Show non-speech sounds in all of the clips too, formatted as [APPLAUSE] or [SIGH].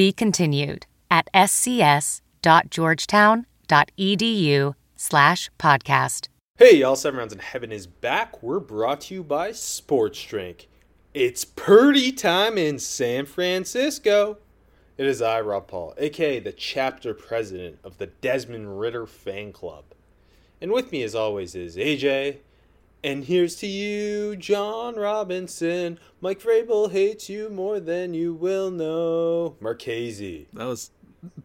Be continued at scs.georgetown.edu slash podcast. Hey, y'all, Seven Rounds in Heaven is back. We're brought to you by Sports Drink. It's Purdy time in San Francisco. It is I, Rob Paul, aka the chapter president of the Desmond Ridder fan club. And with me, as always, is AJ. And here's to you, Jon Robinson. Mike Vrabel hates you more than you will know. Marchese. That was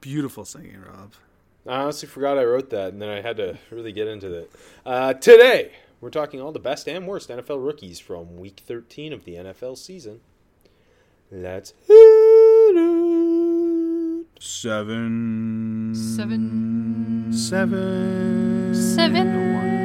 beautiful singing, Rob. I honestly forgot I wrote that, and then I had to really get into it. Uh, today, we're talking all the best and worst NFL rookies from Week 13 of the NFL season. Let's hit it. Seven. Seven. Seven. Seven. One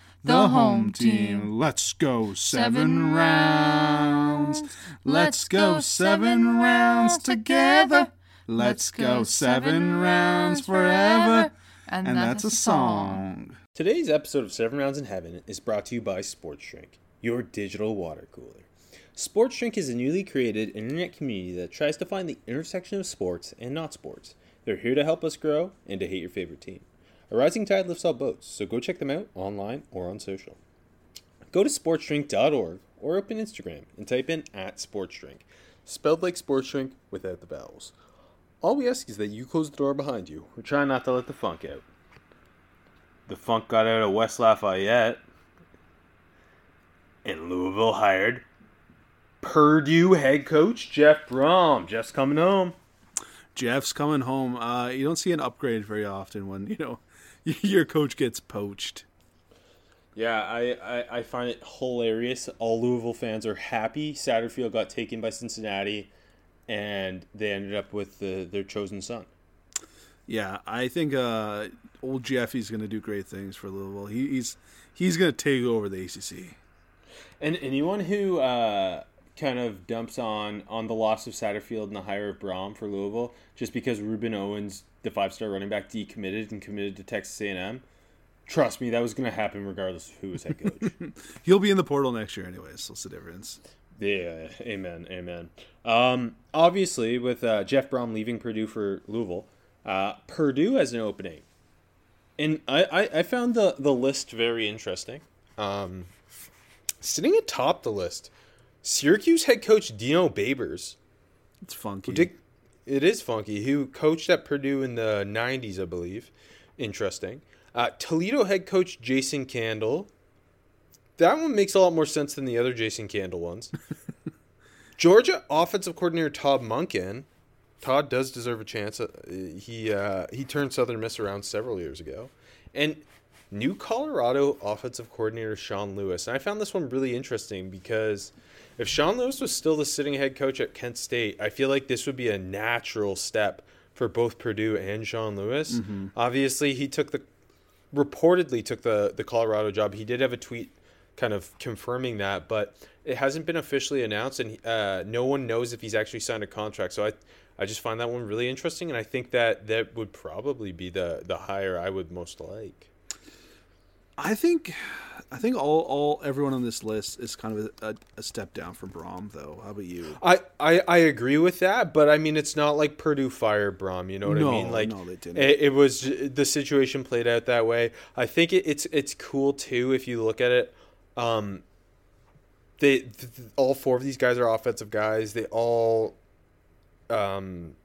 The home team. Let's go seven rounds. Let's go seven rounds together. Let's go seven rounds forever. And that's a song. Today's episode of Seven Rounds in Heaven is brought to you by Sports Drink, your digital water cooler. Sports Drink is a newly created internet community that tries to find the intersection of sports and not sports. They're here to help us grow and to hate your favorite team. A rising tide lifts all boats, so go check them out online or on social. Go to sportsdrink.org or open Instagram and type in at sportsdrink, spelled like sports drink without the vowels. All we ask is that you close the door behind you. We're trying not to let the funk out. The funk got out of West Lafayette, and Louisville hired Purdue head coach Jeff Brohm. Jeff's coming home. Jeff's coming home. Uh, you don't see an upgrade very often when you know [LAUGHS] your coach gets poached. Yeah, I, I, I find it hilarious. All Louisville fans are happy. Satterfield got taken by Cincinnati, and they ended up with the, their chosen son. Yeah, I think uh, old Jeffy's going to do great things for Louisville. He, he's he's going to take over the ACC. And anyone who uh, kind of dumps on on the loss of Satterfield and the hire of Brohm for Louisville just because Rueben Owens, the five star running back, decommitted and committed to Texas A and M. Trust me, that was going to happen regardless of who was head coach. [LAUGHS] He'll be in the portal next year, anyways. So what's the difference? yeah, amen, amen. Um, obviously, with uh, Jeff Brohm leaving Purdue for Louisville, uh, Purdue has an opening, and I, I, I found the the list very interesting. Um, sitting atop the list, Syracuse head coach Dino Babers. It's funky. It is funky. Who coached at Purdue in the '90s, I believe. Interesting. Uh, Toledo head coach Jason Candle. That one makes a lot more sense than the other Jason Candle ones. [LAUGHS] Georgia offensive coordinator Todd Monken. Todd does deserve a chance. Uh, he uh, he turned Southern Miss around several years ago, and new Colorado offensive coordinator Sean Lewis. And I found this one really interesting because if Sean Lewis was still the sitting head coach at Kent State, I feel like this would be a natural step for both Purdue and Sean Lewis. Obviously, he took the reportedly took the the Colorado job. He did have a tweet kind of confirming that, but it hasn't been officially announced, and uh, no one knows if he's actually signed a contract. So I, I just find that one really interesting, and I think that that would probably be the the hire I would most like. I think, I think all, all everyone on this list is kind of a, a step down from Brohm, though. How about you? I, I, I agree with that, but I mean it's not like Purdue fired Brohm. You know what No, I mean? Like no, they didn't. It, it was the situation played out that way. I think it, it's it's cool too if you look at it. Um, they th- th- all four of these guys are offensive guys. They all, um,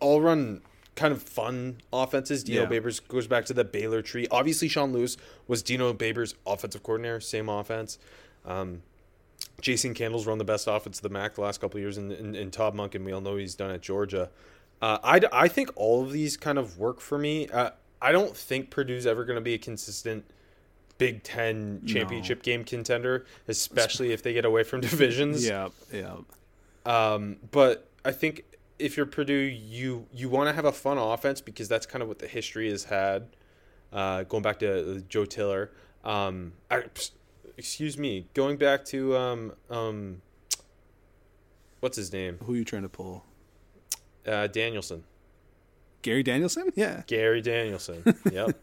all run kind of fun offenses. Dino Yeah. Babers goes back to the Baylor tree. Obviously, Sean Lewis was Dino Babers' offensive coordinator, same offense. Um, Jason Candle's run the best offense of the MAC the last couple of years, and, and, and Todd Monken, we all know he's done at Georgia. Uh, I, I think all of these kind of work for me. Uh, I don't think Purdue's ever going to be a consistent Big Ten championship game contender, especially if they get away from [LAUGHS] divisions. Yeah, yeah. Um, but I think if you're Purdue, you you want to have a fun offense because that's kind of what the history has had. Uh, going back to Joe Tiller, um, I, excuse me, going back to um, um, what's his name? Who are you trying to pull? Uh, Danielson, Gary Danielson? Yeah. Gary Danielson. [LAUGHS] Yep.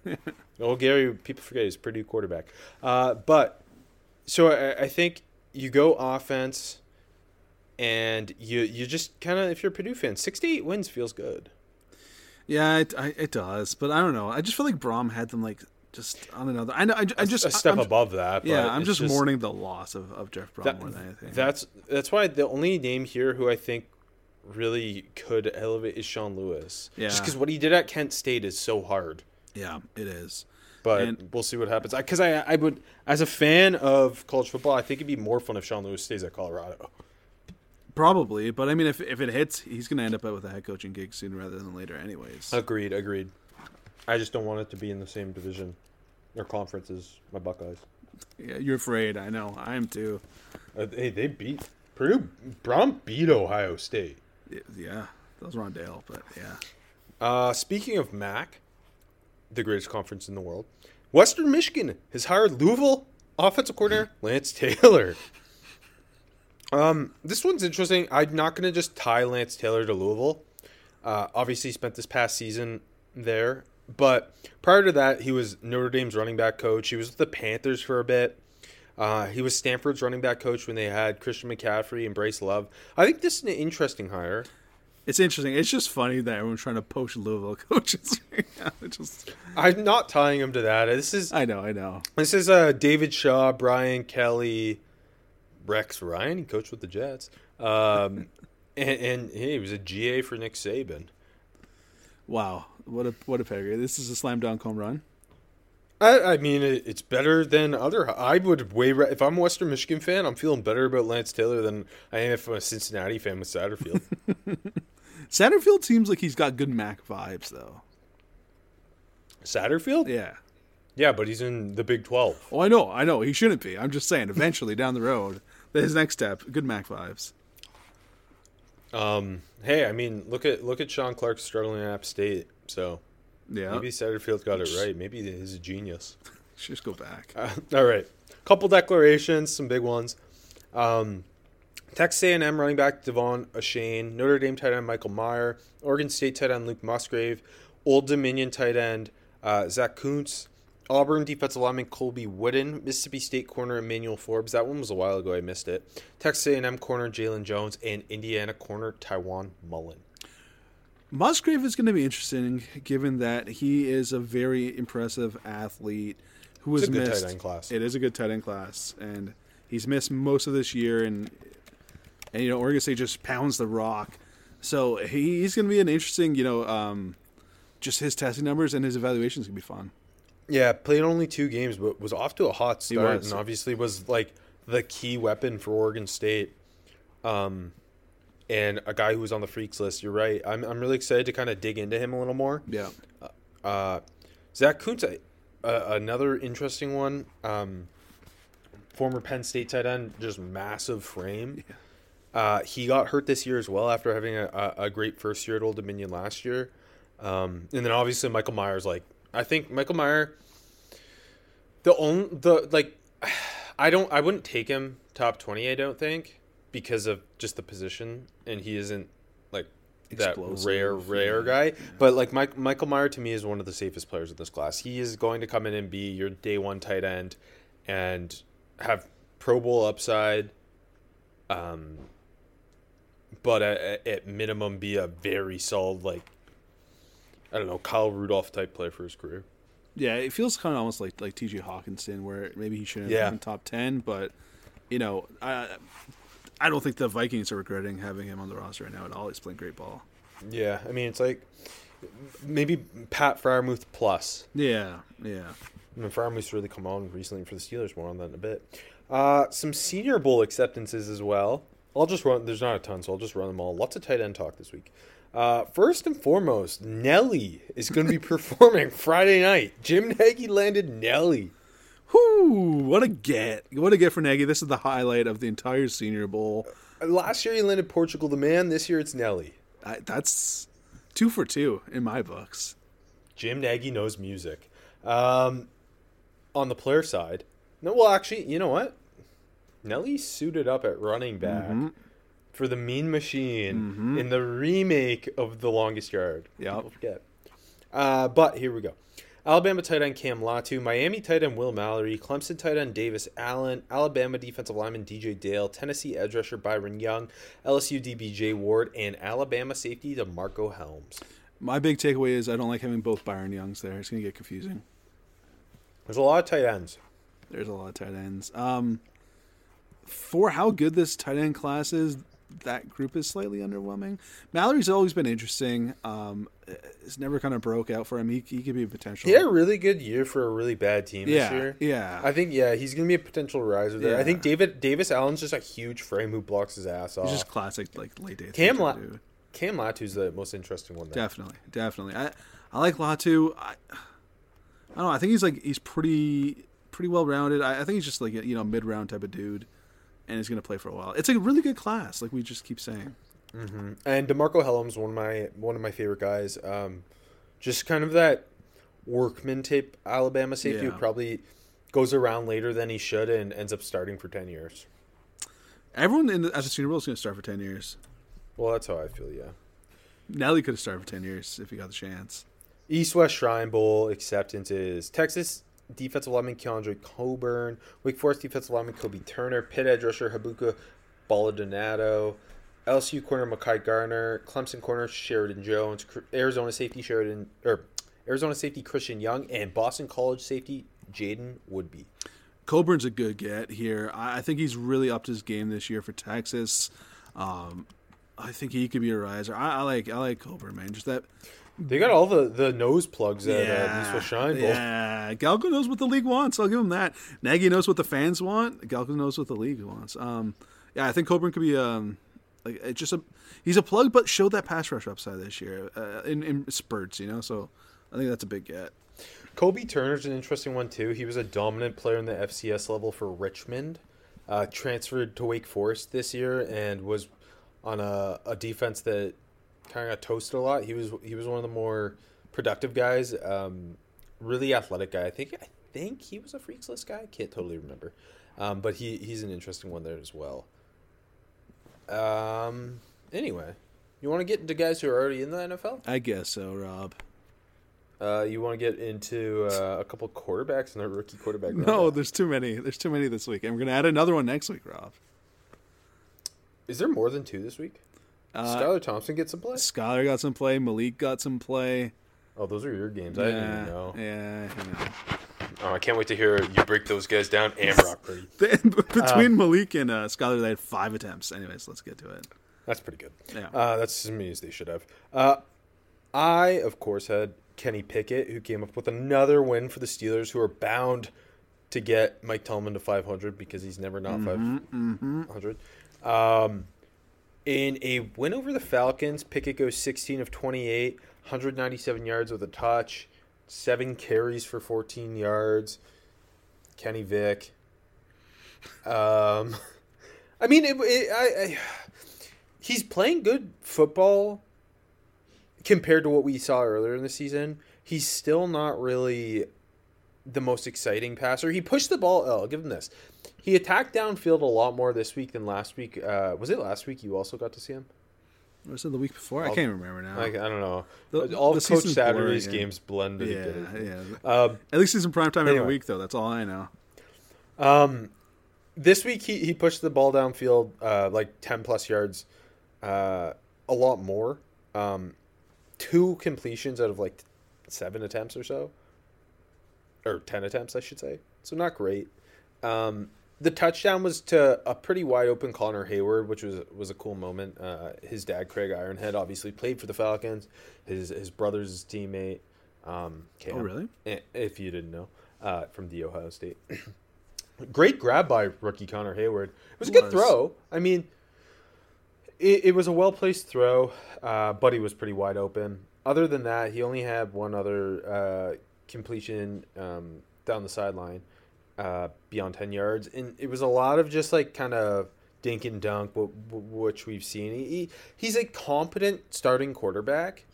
oh, Gary, people forget he's Purdue quarterback. Uh, but so I, I think you go offense. And you you just kind of if you're a Purdue fan, sixty eight wins feels good. Yeah, it, I, it does, but I don't know. I just feel like Brohm had them like just on another. I know. I, I just a step I'm, above that. Yeah, I'm it's just, mourning the loss of, of Jeff Brohm That, more than anything. that's that's why the only name here who I think really could elevate is Sean Lewis. Yeah. Just because what he did at Kent State is so hard. yeah, it is. But And- we'll see what happens. Because I, I would, as a fan of college football, I think it'd be more fun if Sean Lewis stays at Colorado. Probably, but I mean, if if it hits, he's going to end up with a head coaching gig sooner rather than later, anyways. Agreed, agreed. I just don't want it to be in the same division or conference as my Buckeyes. yeah, you're afraid. I know. I am too. Uh, hey, they beat Purdue. Brohm beat Ohio State. Yeah, that was Rondale, but yeah. Uh, speaking of MAC, the greatest conference in the world, Western Michigan has hired Louisville offensive coordinator Lance Taylor. Um, this one's interesting. I'm not going to just tie Lance Taylor to Louisville. Uh, obviously, he spent this past season there, but prior to that, he was Notre Dame's running back coach. He was with the Panthers for a bit. Uh, he was Stanford's running back coach when they had Christian McCaffrey and Bryce Love. I think this is an interesting hire. It's interesting. It's just funny that everyone's trying to poach Louisville [LAUGHS] coaches right now. Just, I'm not tying him to that. This is I know, I know. This is uh, David Shaw, Brian Kelly, Rex Ryan. He coached with the Jets. Um, [LAUGHS] and, and hey, he was a GA for Nick Saban. Wow, what a what a pedigree! This is a slam dunk home run. I, I mean, it, it's better than other. I would way ra- if I'm a Western Michigan fan, I'm feeling better about Lance Taylor than I am if I'm a Cincinnati fan with Satterfield. [LAUGHS] Satterfield seems like he's got good MAC vibes, though. Satterfield? Yeah. Yeah, but he's in the Big Twelve. Oh, I know, I know. He shouldn't be. I'm just saying. Eventually, down the road, his next step, good MAC vibes. Um, hey, I mean, look at look at Shawn Clark struggling at App State. So Yeah. maybe Satterfield got it right. Maybe he's a genius. [LAUGHS] Just go back. Uh, all right, couple declarations, some big ones. Um, Texas A&M running back Devon Achane, Notre Dame tight end Michael Mayer, Oregon State tight end Luke Musgrave, Old Dominion tight end uh, Zach Kuntz, Auburn defensive lineman Colby Wooden, Mississippi State corner Emmanuel Forbes. That one was a while ago. I missed it. Texas A&M corner Jaylon Jones and Indiana corner Tiawan Mullen. Musgrave is going to be interesting, given that he is a very impressive athlete who It's good missed. tight end class. It is a good tight end class, and he's missed most of this year, and and you know Oregon State just pounds the rock, so he's going to be an interesting, you know, um, just his testing numbers and his evaluations going to be fun. Yeah, played only two games, but was off to a hot start, was. and obviously was like the key weapon for Oregon State. Um, and a guy who was on the freaks list. You're right. I'm I'm really excited to kind of dig into him a little more. Yeah, Uh, Zach Kuntz, uh, another interesting one. Um, former Penn State tight end, just massive frame. Uh, he got hurt this year as well after having a, a, a great first year at Old Dominion last year. Um, and then obviously Michael Myers, like I think Michael Mayer, the only the like, [SIGHS] I don't I wouldn't take him top twenty. I don't think because of just the position, and he isn't like that Explosive, rare rare yeah, guy. But like Mike, Michael Mayer to me is one of the safest players in this class. He is going to come in and be your day one tight end, and have Pro Bowl upside. Um, but at, at minimum, be a very solid like I don't know Kyle Rudolph type player for his career. yeah, it feels kind of almost like like T.J. Hockenson, where maybe he shouldn't Yeah. have been top ten, but you know, I I don't think the Vikings are regretting having him on the roster right now at all. He's playing great ball. Yeah, I mean it's like maybe Pat Freiermuth plus. Yeah, yeah. I mean, Freiermuth's really come on recently for the Steelers. More on that in a bit. Uh, some Senior Bowl acceptances as well. I'll just run. There's not a ton, so I'll just run them all. Lots of tight end talk this week. Uh, first and foremost, Nelly is going to be performing [LAUGHS] Friday night. Jim Nagy landed Nelly. Whoo! What a get! What a get for Nagy. This is the highlight of the entire Senior Bowl. Uh, Last year he landed Portugal the Man. This year it's Nelly. I, that's two for two in my books. Jim Nagy knows music. Um, on the player side, no. Well, actually, you know what? Nelly suited up at running back for the Mean Machine in the remake of The Longest Yard. People forget. Uh, but here we go. Alabama tight end Cam Latu, Miami tight end Will Mallory, Clemson tight end Davis Allen, Alabama defensive lineman DJ Dale, Tennessee edge rusher Byron Young, LSU DB Jay Ward, and Alabama safety DeMarcco Hellams. My big takeaway is I don't like having both Byron Youngs there. It's gonna get confusing. There's a lot of tight ends. There's a lot of tight ends. Um, for how good this tight end class is, that group is slightly underwhelming. Mallory's always been interesting. Um, it's never kind of broke out for him. He, he could be a potential. He had a really good year for a really bad team yeah, this year. yeah. I think yeah, he's gonna be a potential riser there. I think David Davis Allen's just a huge frame who blocks his ass off. He's just classic, like late day. Cam La- dude. Cam Latu's the most interesting one there. Definitely, definitely. I I like Latu. I, I don't know. I think he's like he's pretty pretty well rounded. I, I think he's just like a, you know mid round type of dude, and he's gonna play for a while. It's a really good class, like we just keep saying. And DeMarcco Hellams, one of my one of my favorite guys. Um, just kind of that workman tape Alabama safety who probably goes around later than he should and ends up starting for ten years. Everyone in the, at the Senior Bowl is gonna start for ten years. Well, that's how I feel. Yeah. Nelly could have started for ten years if he got the chance. East West Shrine Bowl acceptance is Texas defensive lineman Keondre Coburn, Wake Forest defensive lineman Kobe Turner, Pitt edge rusher Habakkuk Baldonado, LSU corner Mekhi Garner, Clemson corner Sheridan Jones, Arizona safety Sheridan or Arizona safety Christian Young, and Boston College safety Jaiden Woodbey. Coburn's a good get here. I, think he's really upped his game this year for Texas. Um, I think he could be a riser. I, I like I like Coburn, man. Just that. They got all the, the nose plugs at uh, East West Shrine Bowl. Yeah, Galko knows what the league wants. I'll give him that. Nagy knows what the fans want. Galko knows what the league wants. Um, yeah, I think Coburn could be um, like it's just a he's a plug, but showed that pass rush upside this year uh, in, in spurts. You know, so I think that's a big get. Kobe Turner's an interesting one too. He was a dominant player in the FCS level for Richmond. Uh, transferred to Wake Forest this year and was on a, a defense that kind of got toasted a lot. He was he was one of the more productive guys. Um, really athletic guy. I think I think he was a freaks list guy. I can't totally remember, um, but he he's an interesting one there as well. Um. Anyway, you want to get into guys who are already in the NFL? I guess so, Rob. Uh, you want to get into uh, a couple quarterbacks and a rookie quarterback? No, rundown? there's too many. There's too many this week, and we're gonna add another one next week, Rob. is there more than two this week? Uh, Skylar Thompson gets some play. Scholar got some play. Malik got some play. Oh, those are your games. I didn't even know. Yeah, I know. Oh, I can't wait to hear you break those guys down and Brock Purdy. [LAUGHS] Then between Malik and uh, Scholar, they had five attempts. Anyways, let's get to it. That's pretty good. Yeah. Uh, that's as many as they should have. Uh, I, of course, had Kenny Pickett, who came up with another win for the Steelers, who are bound to get Mike Tomlin to 500 because he's never not 500. Um, in a win over the Falcons, Pickett goes 16 of 28, 197 yards with a touch, seven carries for 14 yards. Kenny Vick. Um, [LAUGHS] I mean, it, it, I, I, he's playing good football compared to what we saw earlier in the season. He's still not really the most exciting passer. He pushed the ball. Oh, I'll give him this. He attacked downfield a lot more this week than last week. Uh, was it last week you also got to see him? Was it the week before? I I'll- can't remember now. Like I don't know. The- All the Coach Saturday's yeah. games blended yeah, together. yeah. Um, At least he's in prime time every week, though. That's all I know. Um, this week he, he pushed the ball downfield uh, like ten plus yards, uh, a lot more. Um, two completions out of like seven attempts or so, or ten attempts, I should say. So not great. Um, the touchdown was to a pretty wide open Connor Heyward, which was was a cool moment. Uh, his dad, Craig Ironhead, obviously played for the Falcons. His his brother's his teammate. Um, Cam, Oh, really? eh, If you didn't know, uh, from the Ohio State. [CLEARS THROAT] Great grab by rookie Connor Heyward. It was a good Was. throw. I mean, it, it was a well placed throw, uh, but he was pretty wide open. Other than that, he only had one other uh, completion um, down the sideline uh, beyond 10 yards. And it was a lot of just like kind of dink and dunk, wh- wh- which we've seen. He, he- he's a competent starting quarterback.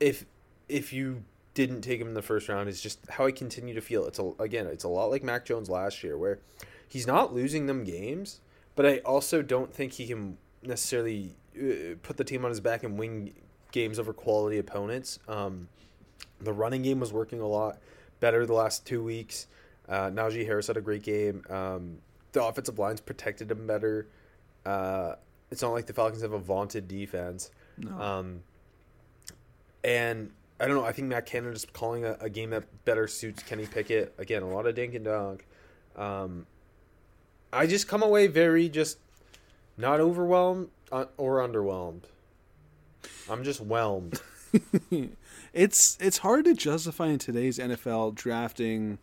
If if you didn't take him in the first round, it's just how I continue to feel. It's a, again, it's a lot like Mac Jones last year, where he's not losing them games, but I also don't think he can necessarily uh, put the team on his back and win games over quality opponents. Um, the running game was working a lot better the last two weeks. Uh, Najee Harris had a great game. Um, the offensive lines protected him better. Uh, it's not like the Falcons have a vaunted defense. No. Um, and I don't know. I think Matt Canada's calling a, a game that better suits Kenny Pickett. Again, a lot of dink and dunk. Um, I just come away very just not overwhelmed uh, or underwhelmed. I'm just whelmed. [LAUGHS] it's it's hard to justify in today's NFL drafting,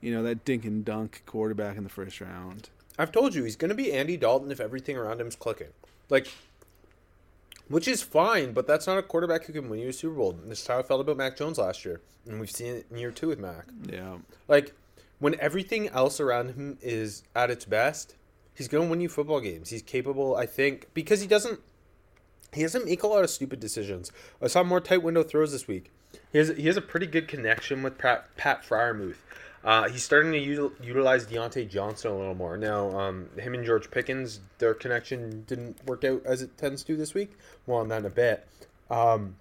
you know, that dink and dunk quarterback in the first round. I've told you he's going to be Andy Dalton if everything around him's clicking. Like, which is fine, but that's not a quarterback who can win you a Super Bowl. And this is how I felt about Mac Jones last year, and we've seen it in year two with Mac. Yeah. Like, when everything else around him is at its best, he's going to win you football games. He's capable, I think, because he doesn't. He doesn't make a lot of stupid decisions. I saw more tight window throws this week. He has he has a pretty good connection with Pat, Pat Freiermuth. Uh, he's starting to util, utilize Diontae Johnson a little more now. Um, him and George Pickens, their connection didn't work out as it tends to this week. That in a bit. Um,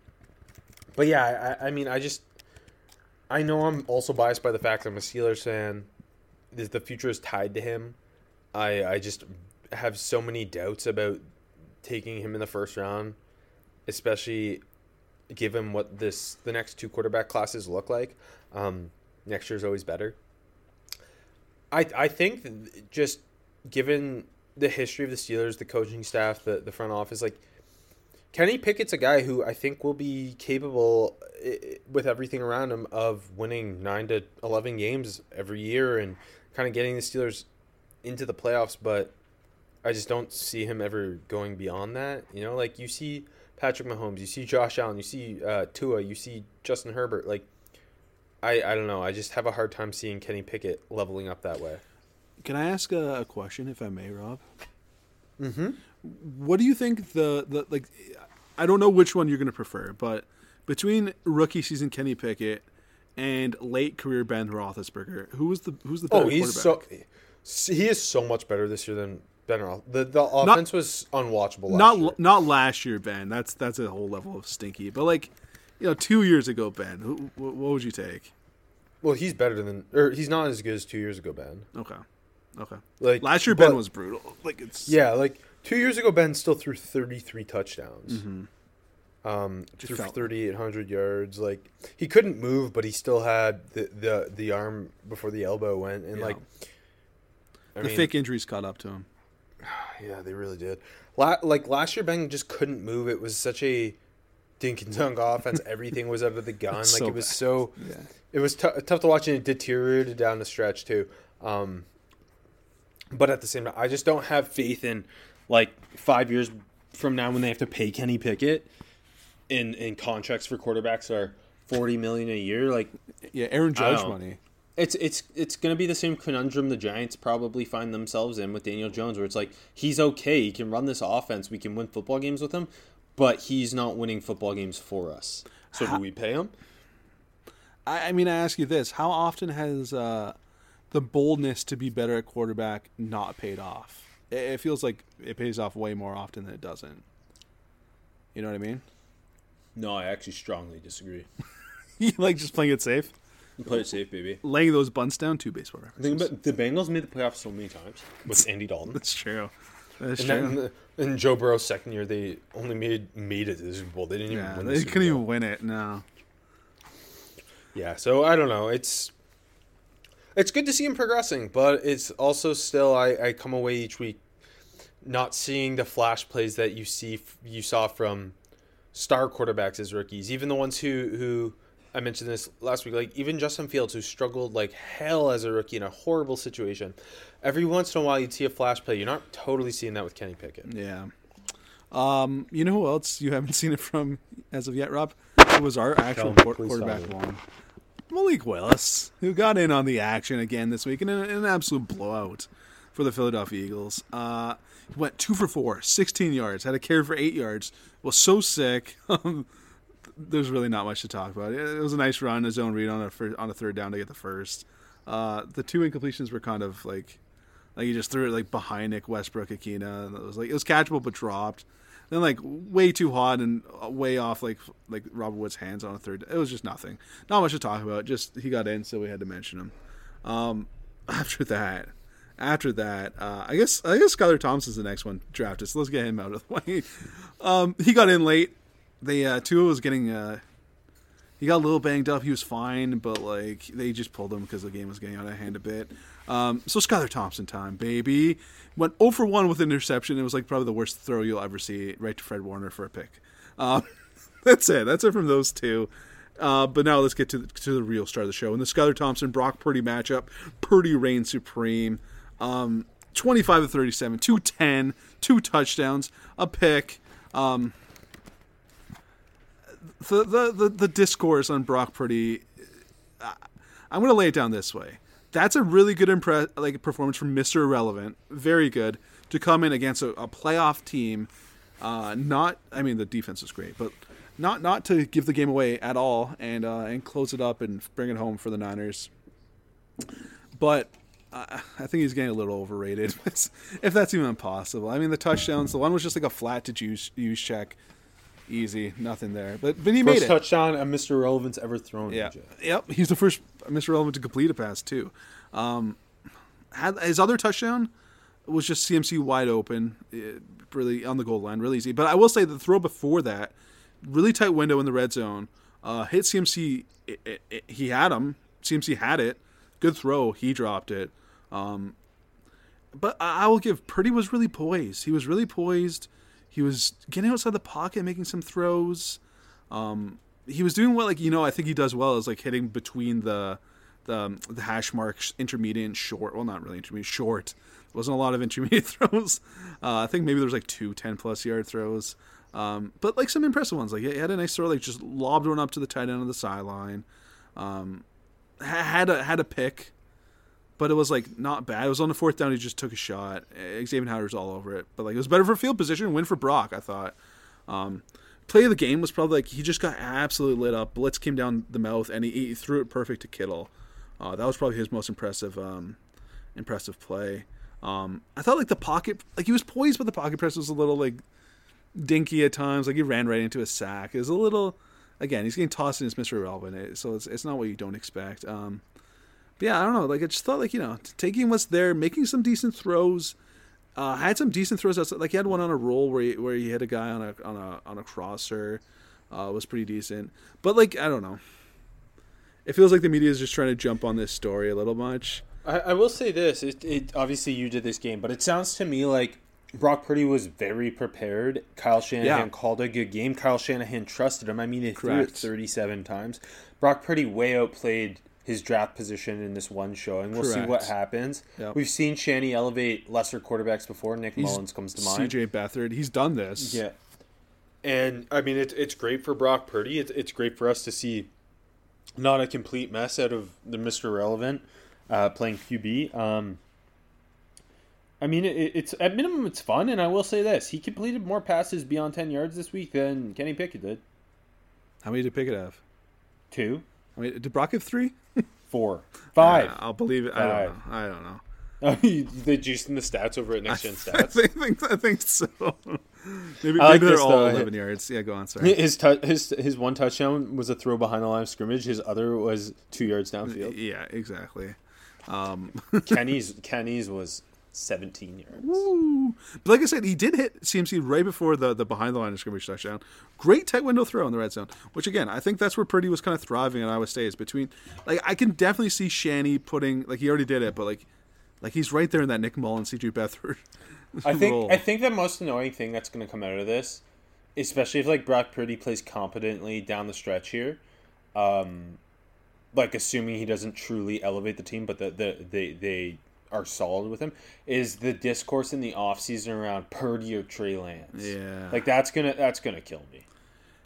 but yeah, I, I mean, I just I know I'm also biased by the fact I'm a Steelers fan. The future is tied to him. I I just have so many doubts about taking him in the first round, especially given what this the next two quarterback classes look like. Um, next year's always better. I I think just given the history of the Steelers, the coaching staff, the the front office, like Kenny Pickett's a guy who I think will be capable with everything around him of winning nine to eleven games every year and kind of getting the Steelers into the playoffs. But I just don't see him ever going beyond that. You know, like you see Patrick Mahomes, you see Josh Allen, you see uh, Tua, you see Justin Herbert. Like I I don't know. I just have a hard time seeing Kenny Pickett leveling up that way. Can I ask a, a question, if I may, Rob? Mm-hmm. What do you think the the like? I don't know which one you're going to prefer, but between rookie season Kenny Pickett and late career Ben Roethlisberger, who was the who's the better Oh, he's so he is so much better this year than Ben Roth. The the offense was unwatchable. Last not year. not last year Ben. That's that's a whole level of stinky. But like, you know, two years ago Ben, who, what would you take? Well, he's better than or he's not as good as two years ago, Ben. Okay, okay. Like Last year Ben but- was brutal. Like it's yeah, like two years ago, Ben still threw thirty three touchdowns. Um, Just threw thirty eight hundred yards. Like he couldn't move, but he still had the the, the arm before the elbow went, and Yeah. like I the mean, fake injuries caught up to him. [SIGHS] Yeah, they really did. La- like last year, Ben just couldn't move. It was such a dink and dunk offense. Everything was of the [LAUGHS] gun. Like so it was bad. so. Yeah. It was tou- tough to watch, and it deteriorated down the stretch too. Um, but at the same time, I just don't have faith in like five years from now when they have to pay Kenny Pickett in in contracts for quarterbacks are forty million a year. Like Yeah, Aaron Judge money. it's it's it's going to be the same conundrum the Giants probably find themselves in with Daniel Jones, where it's like he's okay, he can run this offense, we can win football games with him, but he's not winning football games for us. So do we pay him? I, I mean, I ask you this: How often has uh, the boldness to be better at quarterback not paid off? It, it feels like it pays off way more often than it doesn't. You know what I mean? No, I actually strongly disagree. [LAUGHS] You like just playing it safe, Play it safe, baby. laying those bunts down. Two baseball references. Think about the Bengals made the playoffs so many times with Andy Dalton. [LAUGHS] That's true. That's And true. then in, in Joe Burrow's second year, they only made made it to the Super Bowl. They didn't even yeah, win. they the couldn't even win it. No. Yeah, so I don't know. It's it's good to see him progressing, but it's also still I, I come away each week not seeing the flash plays that you see you saw from star quarterbacks as rookies, even the ones who who I mentioned this last week, like even Justin Fields who struggled like hell as a rookie in a horrible situation. Every once in a while you'd see a flash play. You're not totally seeing that with Kenny Pickett. Yeah. Um, you know who else you haven't seen it from as of yet, Rob? It was our actual quarterback one. Malik Willis, who got in on the action again this week in an, in an absolute blowout for the Philadelphia Eagles. Uh, he went two for four, 16 yards, had a carry for eight yards, was so sick. [LAUGHS] There's really not much to talk about. It was a nice run, a zone read on a fir- on a third down to get the first. Uh, the two incompletions were kind of like like he just threw it like behind Nick Westbrook-Ikhine, and it was like it was catchable but dropped. Then like way too hot and way off like like Robert Wood's hands on a third. It was just nothing. Not much to talk about. Just he got in, so we had to mention him. Um, [LAUGHS] after that, after that, uh, I guess I guess Skylar Thompson's the next one drafted. So let's get him out of the [LAUGHS] way. Um, he got in late. They uh, Tua was getting uh, he got a little banged up. He was fine, but like they just pulled him because the game was getting out of hand a bit. Um, so Skylar Thompson time, baby. Went 0 for 1 with an interception. It was like probably the worst throw you'll ever see, right to Fred Warner for a pick. Um, [LAUGHS] that's it. That's it from those two. Uh, but now let's get to the, to the real star of the show. And the Skylar Thompson Brock Purdy matchup. Purdy reigns supreme. Um, 25 to 37, 210, two touchdowns, a pick. Um, the, the, the, the discourse on Brock Purdy, uh, I'm going to lay it down this way. That's a really good impre- like performance from Mr. Irrelevant. Very good to come in against a, a playoff team. Uh, not, I mean, the defense is great, but not not to give the game away at all and uh, and close it up and bring it home for the Niners. But uh, I think he's getting a little overrated, [LAUGHS] if that's even possible. I mean, the touchdowns, the one was just like a flat to Juszczyk, easy, nothing there. But but he made First it. touchdown a Mr. Relevance ever thrown. Yeah. Yep. He's the first Mr. Relevant to complete a pass too. Um, had his other touchdown was just CMC wide open, eh, really on the goal line, really easy. But I will say the throw before that, really tight window in the red zone, uh, hit CMC. It, it, he had him. CMC had it. Good throw. He dropped it. Um, but I I will give Purdy was really poised. He was really poised. He was getting outside the pocket, making some throws. He was doing what like you know I think he does well is like hitting between the the, um, the hash marks intermediate short. Well not really intermediate short. Wasn't a lot of [LAUGHS] intermediate throws. Uh, I think maybe there was like two 10 plus yard throws. Um, but like some impressive ones. Like he had a nice throw like just lobbed one up to the tight end of the sideline. Um, had a had a pick but it was like not bad. It was on the fourth down. He just took a shot. Eh, Xavier Howard's all over it. But like it was better for field position. Win for Brock. I thought. Um, play of the game was probably like he just got absolutely lit up. Blitz came down the mouth and he, he threw it perfect to Kittle. Uh, that was probably his most impressive um, impressive play. Um, I thought like the pocket like he was poised, but the pocket press was a little like dinky at times. Like he ran right into a sack. It was a little again he's getting tossed in his Mr. Relevant, so it's it's not what you don't expect. Um, yeah, I don't know. Like I just thought, like you know, taking what's there, making some decent throws. Uh, had some decent throws outside. Like he had one on a roll where he, where he hit a guy on a on a on a crosser. Uh, was pretty decent. But like I don't know. It feels like the media is just trying to jump on this story a little much. I, I will say this: it, it obviously you did this game, but it sounds to me like Brock Purdy was very prepared. Kyle Shanahan Yeah. called a good game. Kyle Shanahan trusted him. I mean, he threw it 37 times. Brock Purdy way outplayed his draft position in this one showing. We'll see what happens. Yep. We've seen Shanny elevate lesser quarterbacks before. Nick He's Mullens comes to mind. CJ Beathard, he's done this. Yeah. And I mean, it's it's great for Brock Purdy. It's it's great for us to see not a complete mess out of the Mister Relevant uh, playing QB. Um, I mean, it, it's at minimum it's fun, and I will say this: he completed more passes beyond ten yards this week than Kenny Pickett did. How many did Pickett have? Two, I mean, did Brock have three? Four, five. Uh, I'll believe it. I don't know. I don't know. [LAUGHS] They juicing the stats over at Next Gen [LAUGHS] I Stats. think, think I think so. [LAUGHS] maybe I like maybe they're all though. eleven yards. Yeah, go on. Sorry. His his his one touchdown was a throw behind the line of scrimmage. His other was two yards downfield. Yeah, exactly. Kenny's Kenny's was 17 yards. Woo. But like I said, he did hit CMC right before the, the behind the line of scrimmage touchdown. Great tight window throw in the red zone, which again, I think that's where Purdy was kind of thriving at Iowa State. Is between, like, I can definitely see Shanny putting, like, he already did it, but like, like he's right there in that Nick Mullen, CJ Beathard. [LAUGHS] I think role. I think the most annoying thing that's going to come out of this, especially if like Brock Purdy plays competently down the stretch here, um, like assuming he doesn't truly elevate the team, but the, the they they are solid with him, is the discourse in the offseason around Purdy or Trey Lance. Yeah. like that's gonna that's gonna kill me.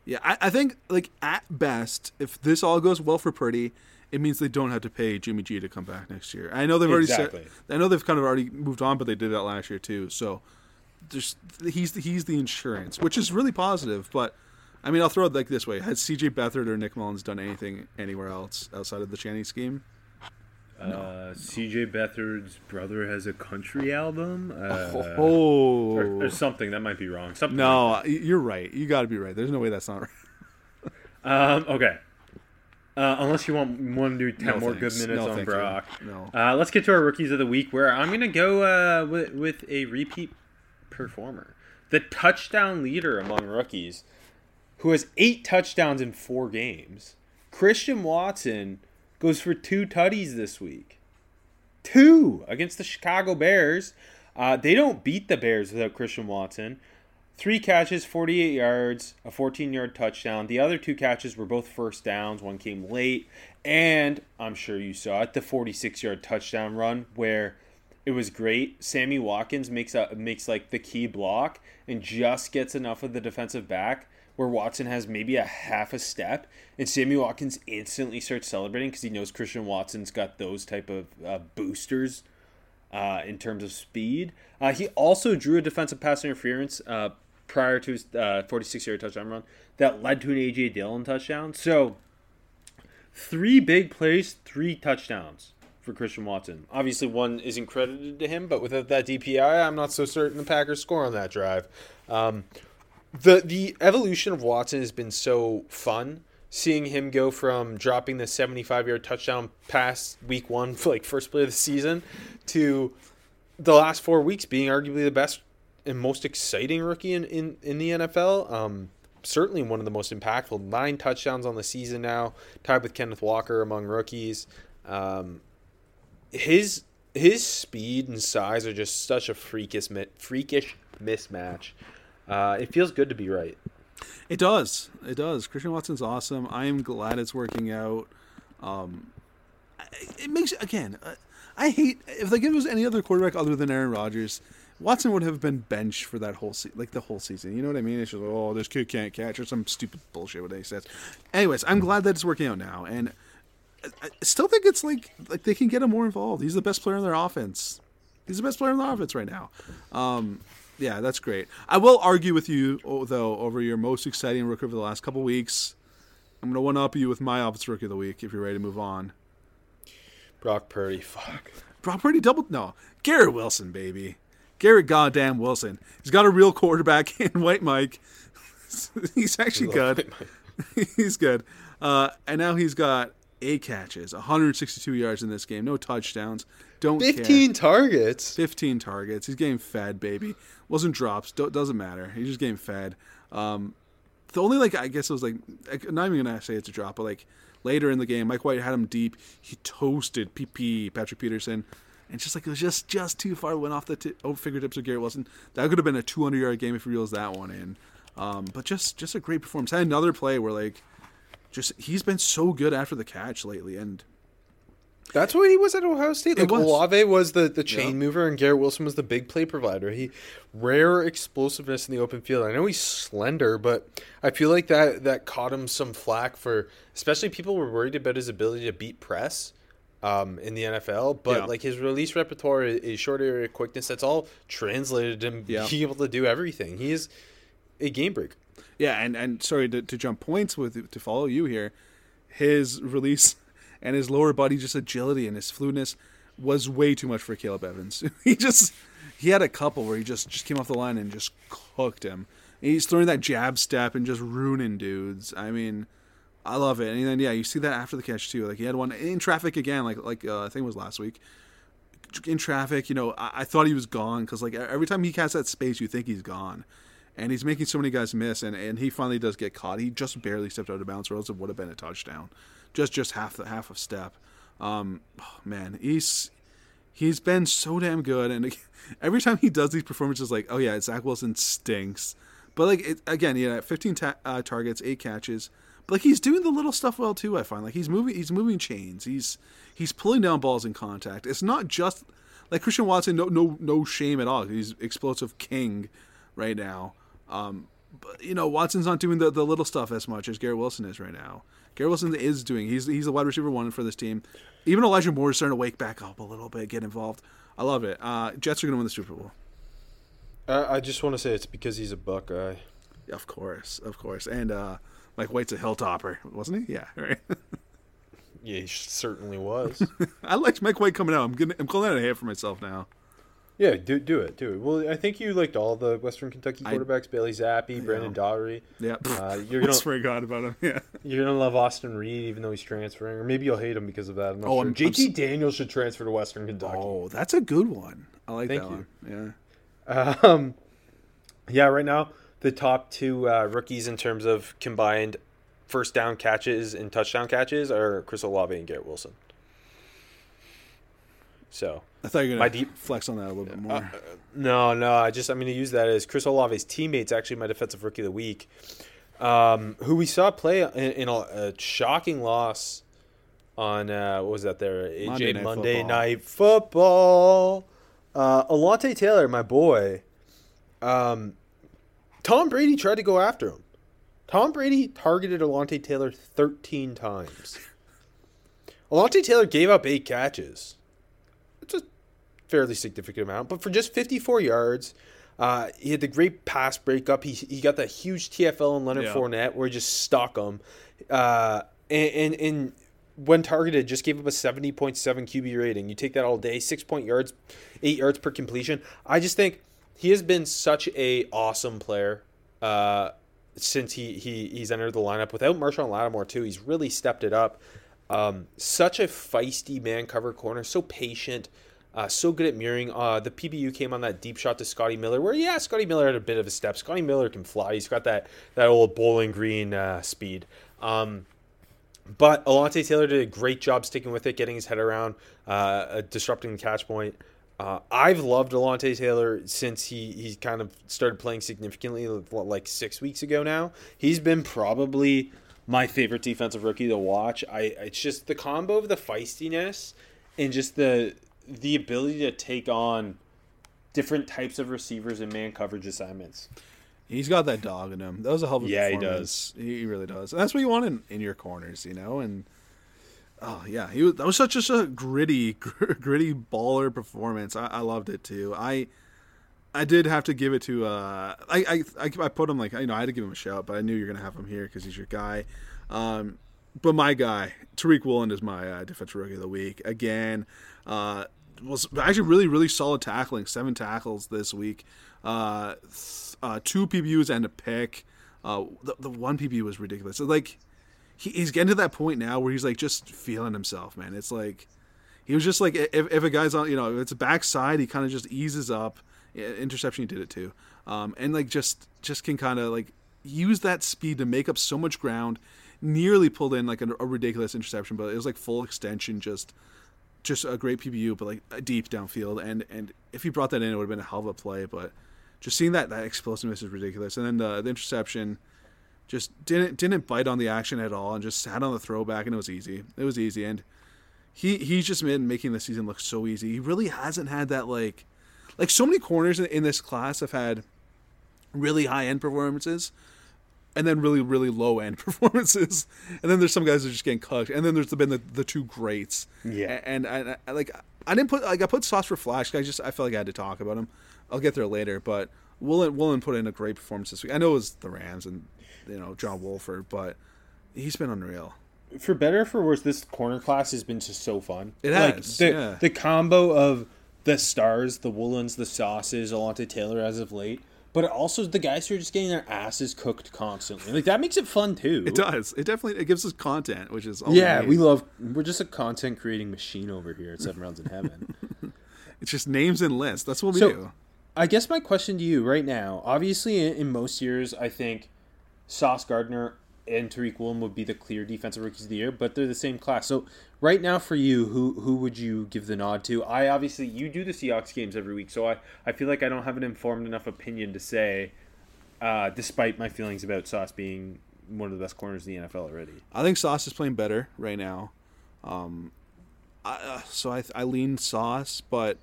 Yeah, I, I think like at best, if this all goes well for Purdy, it means they don't have to pay Jimmy G to come back next year. I know they've already Exactly. said. I know they've kind of already moved on, but they did that last year too. So there's he's the, he's the insurance, which is really positive. But I mean, I'll throw it like this way: Has C.J. Beathard or Nick Mullens done anything anywhere else outside of the Channing scheme? Uh, CJ Beathard's brother has a country album. Uh, oh, or, or something that might be wrong. Something. no, you're right. You got to be right. There's no way that's not right. Um, okay. Uh, unless you want one to do ten No, more thanks. good minutes No, on thank you. Brock. No. Uh, let's get to our rookies of the week, where I'm gonna go uh, with with a repeat performer, the touchdown leader among rookies, who has eight touchdowns in four games. Christian Watson goes for two tutties this week. Two against the Chicago Bears. Uh, they don't beat the Bears without Christian Watson. Three catches, 48 yards, a 14 yard touchdown. The other two catches were both first downs. One came late. And I'm sure you saw it the 46 yard touchdown run where it was great. Sammy Watkins makes a, makes like the key block and just gets enough of the defensive back where Watson has maybe a half a step and Sammy Watkins instantly starts celebrating because he knows Christian Watson's got those type of uh, boosters uh, in terms of speed. Uh, he also drew a defensive pass interference uh, prior to his 46 yard touchdown run that led to an AJ Dillon touchdown. So, three big plays, three touchdowns for Christian Watson. Obviously, one isn't credited to him, but without that DPI, I'm not so certain the Packers score on that drive. Um, the the evolution of Watson has been so fun. Seeing him go from dropping the 75 yard touchdown pass week one, [LAUGHS] like first play of the season, to the last four weeks being arguably the best and most exciting rookie in, in, in the NFL. Um, certainly one of the most impactful. Nine touchdowns on the season now, tied with Kenneth Walker among rookies. Um, his his speed and size are just such a freakish freakish mismatch. Uh, it feels good to be right. It does. It does. Christian Watson's awesome. I am glad it's working out. Um, it makes again. I hate if like it was any other quarterback other than Aaron Rodgers. Watson would have been benched for that whole se- like the whole season. You know what I mean? It's just oh, this kid can't catch or some stupid bullshit what they says. Anyways, I'm glad that it's working out now, and I I still think it's like like they can get him more involved. He's the best player in their offense. He's the best player in the offense right now. Um, yeah, that's great. I will argue with you oh, though over your most exciting rookie over the last couple weeks. I'm gonna one up you with my office rookie of the week if you're ready to move on. Brock Purdy, fuck. Brock Purdy double no Garrett Wilson baby, Garrett goddamn Wilson. He's got a real quarterback [LAUGHS] in White Mike. [LAUGHS] he's actually good. [LAUGHS] he's good. Uh, and now he's got eight catches, 162 yards in this game, no touchdowns. Don't care. 15 targets. 15 targets. He's getting fed, baby. Wasn't drops. Do- doesn't matter. He's just getting fed. Um, the only like I guess it was like I'm not even gonna say it's a drop, but like later in the game, Mike White had him deep. He toasted PP Patrick Peterson, and just like it was just just too far. Went off the t- oh, fingertips of Garrett Wilson. That could have been a 200 yard game if he reels that one in. Um, but just just a great performance. Had another play where like just he's been so good after the catch lately, and That's what he was at Ohio State. Like was. Olave was the, the chain Yeah. mover, and Garrett Wilson was the big play provider. He rare explosiveness in the open field. I know he's slender, but I feel like that that caught him some flack for, especially people were worried about his ability to beat press. Um, in the NFL, but Yeah. like his release repertoire, is short area quickness, that's all translated him Yeah. being able to do everything. He is a game breaker. Yeah, and, and sorry to, to jump points with to follow you here. His release and his lower body just agility and his fluidness was way too much for Akayleb Evans. [LAUGHS] he just he had a couple where he just just came off the line and just cooked him. And he's throwing that jab step and just ruining dudes. I mean, I love it. And then yeah, you see that after the catch too. Like he had one in traffic again, like like uh, I think it was last week. in traffic, you know, I, I thought he was gone because like every time he casts that space, you think he's gone, and he's making so many guys miss, and, and he finally does get caught. He just barely stepped out of bounds, or else it would have been a touchdown, just just half the half a step. Um, oh, man, he's he's been so damn good, and [LAUGHS] every time he does these performances, like oh yeah, Zach Wilson stinks, but like it, again, yeah, 15 ta- uh, targets, eight catches. But like he's doing the little stuff well too. I find like he's moving, he's moving chains. He's he's pulling down balls in contact. It's not just like Christian Watson. No no no shame at all. He's explosive king right now. Um, but you know Watson's not doing the, the little stuff as much as Garrett Wilson is right now. Garrett Wilson is doing. He's he's a wide receiver one for this team. Even Elijah Moore is starting to wake back up a little bit, get involved. I love it. Uh, Jets are going to win the Super Bowl. Uh, I just want to say it's because he's a Buckeye. Yeah, Of course, of course, and uh, Mike White's a hilltopper, wasn't he? Yeah, right. [LAUGHS] yeah, he certainly was. [LAUGHS] I liked Mike White coming out. I'm gonna, I'm calling out a hit for myself now. Yeah, do do it, do it. Well, I think you liked all the Western Kentucky quarterbacks: I, Bailey yeah. Brandon Daugherty. Yeah, uh, [LAUGHS] you're gonna forgot about him. Yeah, [LAUGHS] you're gonna love Austin Reed, even though he's transferring, or maybe you'll hate him because of that. I'm oh, sure. JT I'm, Daniels should transfer to Western Kentucky. Oh, that's a good one. I like Thank that you. one. Yeah. Um, yeah. Right now, the top two uh, rookies in terms of combined first down catches and touchdown catches are Chris Olave and Garrett Wilson. So I thought you were going to my deep flex on that a little bit more. Uh, no, no, I just I'm going to use that as Chris Olave's teammates actually my defensive rookie of the week, um, who we saw play in, in a, a, shocking loss on uh, what was that there Monday, night, Monday football. night football. Uh, Alontae Taylor, my boy. Um, Tom Brady tried to go after him. Tom Brady targeted Alontae Taylor 13 times. Alontae Taylor gave up eight catches. Fairly significant amount, but for just 54 yards, uh, he had the great pass breakup. He, he got that huge TFL on Leonard yeah. Fournette where he just stuck him. Uh, and, and, and when targeted, just gave up a 70.7 QB rating. You take that all day, six point yards, eight yards per completion. I just think he has been such a awesome player uh, since he, he he's entered the lineup. Without Marshon Lattimore too, he's really stepped it up. Um, such a feisty man cover corner, so patient, uh, so good at mirroring. Uh, the PBU came on that deep shot to Scotty Miller, where yeah, Scotty Miller had a bit of a step. Scotty Miller can fly. He's got that that old Bowling Green uh, speed. Um, but Alontae Taylor did a great job sticking with it, getting his head around, uh, disrupting the catch point. Uh, I've loved Alontae Taylor since he he kind of started playing significantly like six weeks ago. Now he's been probably my favorite defensive rookie to watch. I it's just the combo of the feistiness and just the the ability to take on different types of receivers and man coverage assignments. He's got that dog in him. That was a hell of a yeah, he does. He really does. And that's what you want in, in your corners, you know. And Oh yeah, he was. That was such a gritty, [LAUGHS] gritty baller performance. I, I, loved it too. I, I did have to give it to. Uh, I, I, I put him like you know I had to give him a shout, but I knew you're gonna have him here because he's your guy. Um, but my guy, Tariq Woolen, is my uh, defensive rookie of the week again. Uh, was actually really really solid tackling, seven tackles this week. Uh, th- uh, two PBUs and a pick. Uh, the, the one PBU was ridiculous. Like he, he's getting to that point now where he's like just feeling himself, man. It's like he was just like if, if a guy's on, you know, if it's a backside, he kind of just eases up. Interception, he did it too, um, and like just just can kind of like use that speed to make up so much ground. Nearly pulled in like a, a ridiculous interception, but it was like full extension, just just a great PBU, but like a deep downfield. And and if he brought that in, it would have been a hell of a play. But just seeing that that explosiveness is ridiculous. And then the, the interception, just didn't didn't bite on the action at all and just sat on the throwback and it was easy. It was easy and he he's just been making the season look so easy. He really hasn't had that like like so many corners in, in this class have had really high end performances and then really really low end [LAUGHS] performances and then there's some guys that are just getting cooked and then there's been the, the two greats yeah and, I, I like i didn't put like i put sauce for flash i just i felt like i had to talk about him i'll get there later but Woolen, Woolen put in a great performance this week i know it was the rams and you know John Wolford, but he's been unreal. For better or for worse, this corner class has been just so fun. It has. Like the, yeah. the combo of the stars, the Woolens, the sauces, Alontae Taylor as of late, but also the guys who are just getting their asses cooked constantly. Like that makes it fun too. It does. It definitely it gives us content, which is yeah. We, we love. We're just a content creating machine over here at Seven Rounds in Heaven. [LAUGHS] It's just names and lists. That's what we So- do. I guess my question to you right now, obviously in, in most years, I think Sauce Gardner and Tariq Woolen would be the clear defensive rookies of the year, but they're the same class. So right now for you, who who would you give the nod to? I obviously you do the Seahawks games every week, so I, I feel like I don't have an informed enough opinion to say, uh, despite my feelings about Sauce being one of the best corners in the NFL already. I think Sauce is playing better right now. Um, I, uh, so I I lean Sauce, but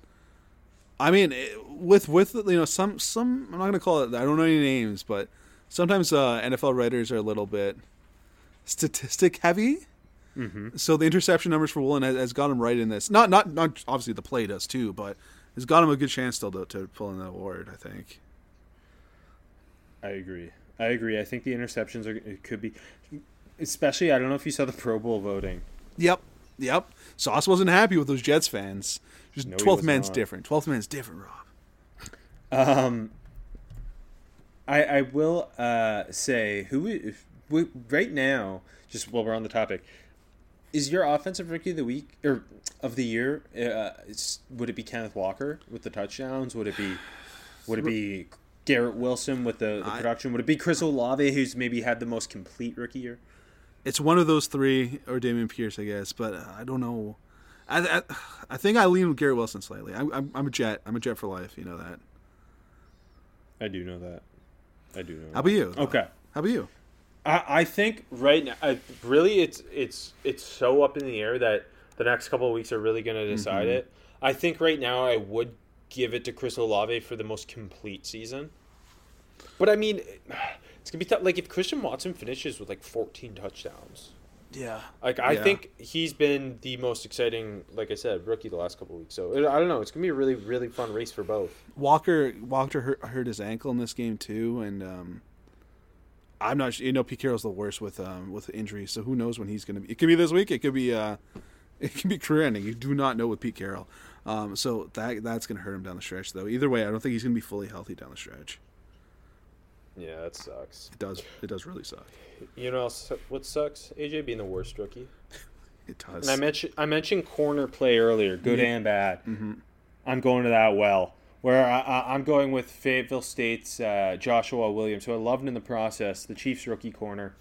I mean it, with with you know some some I'm not gonna call it I don't know any names, but sometimes uh, NFL writers are a little bit statistic heavy. Mm-hmm. So the interception numbers for Woolen has, has got him right in this. Not not not obviously the play does too, but has got him a good chance still to, to pull in the award. I think. I agree. I agree. I think the interceptions are it could be, especially I don't know if you saw the Pro Bowl voting. Yep. Yep. Sauce wasn't happy with those Jets fans. Just No, twelfth man's not. different. Twelfth man's different, Rob. Um, I I will uh say who if, we, right now just while we're on the topic is your offensive rookie of the week or of the year uh, would it be Kenneth Walker with the touchdowns would it be would it be Garrett Wilson with the, the I- production would it be Chris Olave who's maybe had the most complete rookie year It's one of those three, or Dameon Pierce, I guess. But uh, I don't know. I, I, I think I lean with Garrett Wilson slightly. I'm, I'm, I'm a Jet. I'm a Jet for life. You know that. I do know that I do know How about you? okay How about you? I, I think right now, I, really, it's it's it's so up in the air that the next couple of weeks are really going to decide Mm-hmm. it. I think right now I would give it to Chris Olave for the most complete season. But I mean, [SIGHS] it's gonna be tough. Like if Christian Watson finishes with like 14 touchdowns, Yeah. like I Yeah. think he's been the most exciting, like I said, rookie the last couple of weeks. So I don't know. It's gonna be a really really fun race for both. Walker Walker hurt, hurt his ankle in this game too, and um, I'm not. su- You know, Pete Carroll's the worst with um, with injuries, so who knows when he's going to be? It could be this week. It could be. Uh, [LAUGHS] it could be career ending. You do not know with Pete Carroll. Um, so that that's going to hurt him down the stretch, though. Either way, I don't think he's going to be fully healthy down the stretch. Yeah, that sucks. It does. It does really suck. You know what sucks? AJ being the worst rookie. [LAUGHS] It does. And I mentioned I mentioned corner play earlier, good and bad. Mm-hmm. I'm going to that well. Where I, I'm going with Fayetteville State's uh, Joshua Williams, who I loved in the process, the Chiefs rookie corner.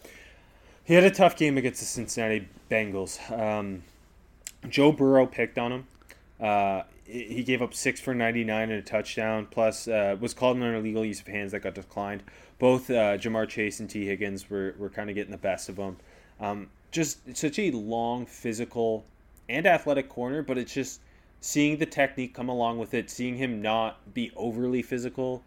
He had a tough game against the Cincinnati Bengals. Um, Joe Burrow picked on him. Uh, he gave up six for 99 and a touchdown, plus uh, was called an illegal use of hands that got declined. Both uh, Ja'Marr Chase and Tee Higgins were, were kind of getting the best of him. Um, just such a long, physical, and athletic corner, but it's just seeing the technique come along with it, seeing him not be overly physical,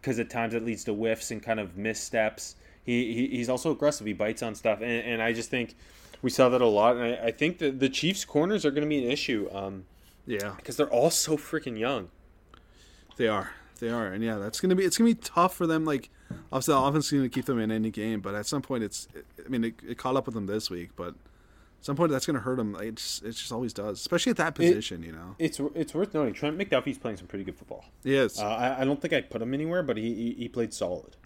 because at times it leads to whiffs and kind of missteps. He, he he's also aggressive. He bites on stuff, and, and I just think we saw that a lot. And I, I think that the Chiefs' corners are going to be an issue um, yeah, because they're all so freaking young. they are. They are, and yeah, that's gonna be. It's gonna be tough for them. Like, obviously, the offense is gonna keep them in any game, but at some point, it's. I mean, it, it caught up with them this week, but some point, that's gonna hurt them. It just, it just always does, especially at that position. you know, It's it's worth noting Trent McDuffie's playing some pretty good football. he is. Uh, I, I don't think I'd put him anywhere, but he, he, he played solid.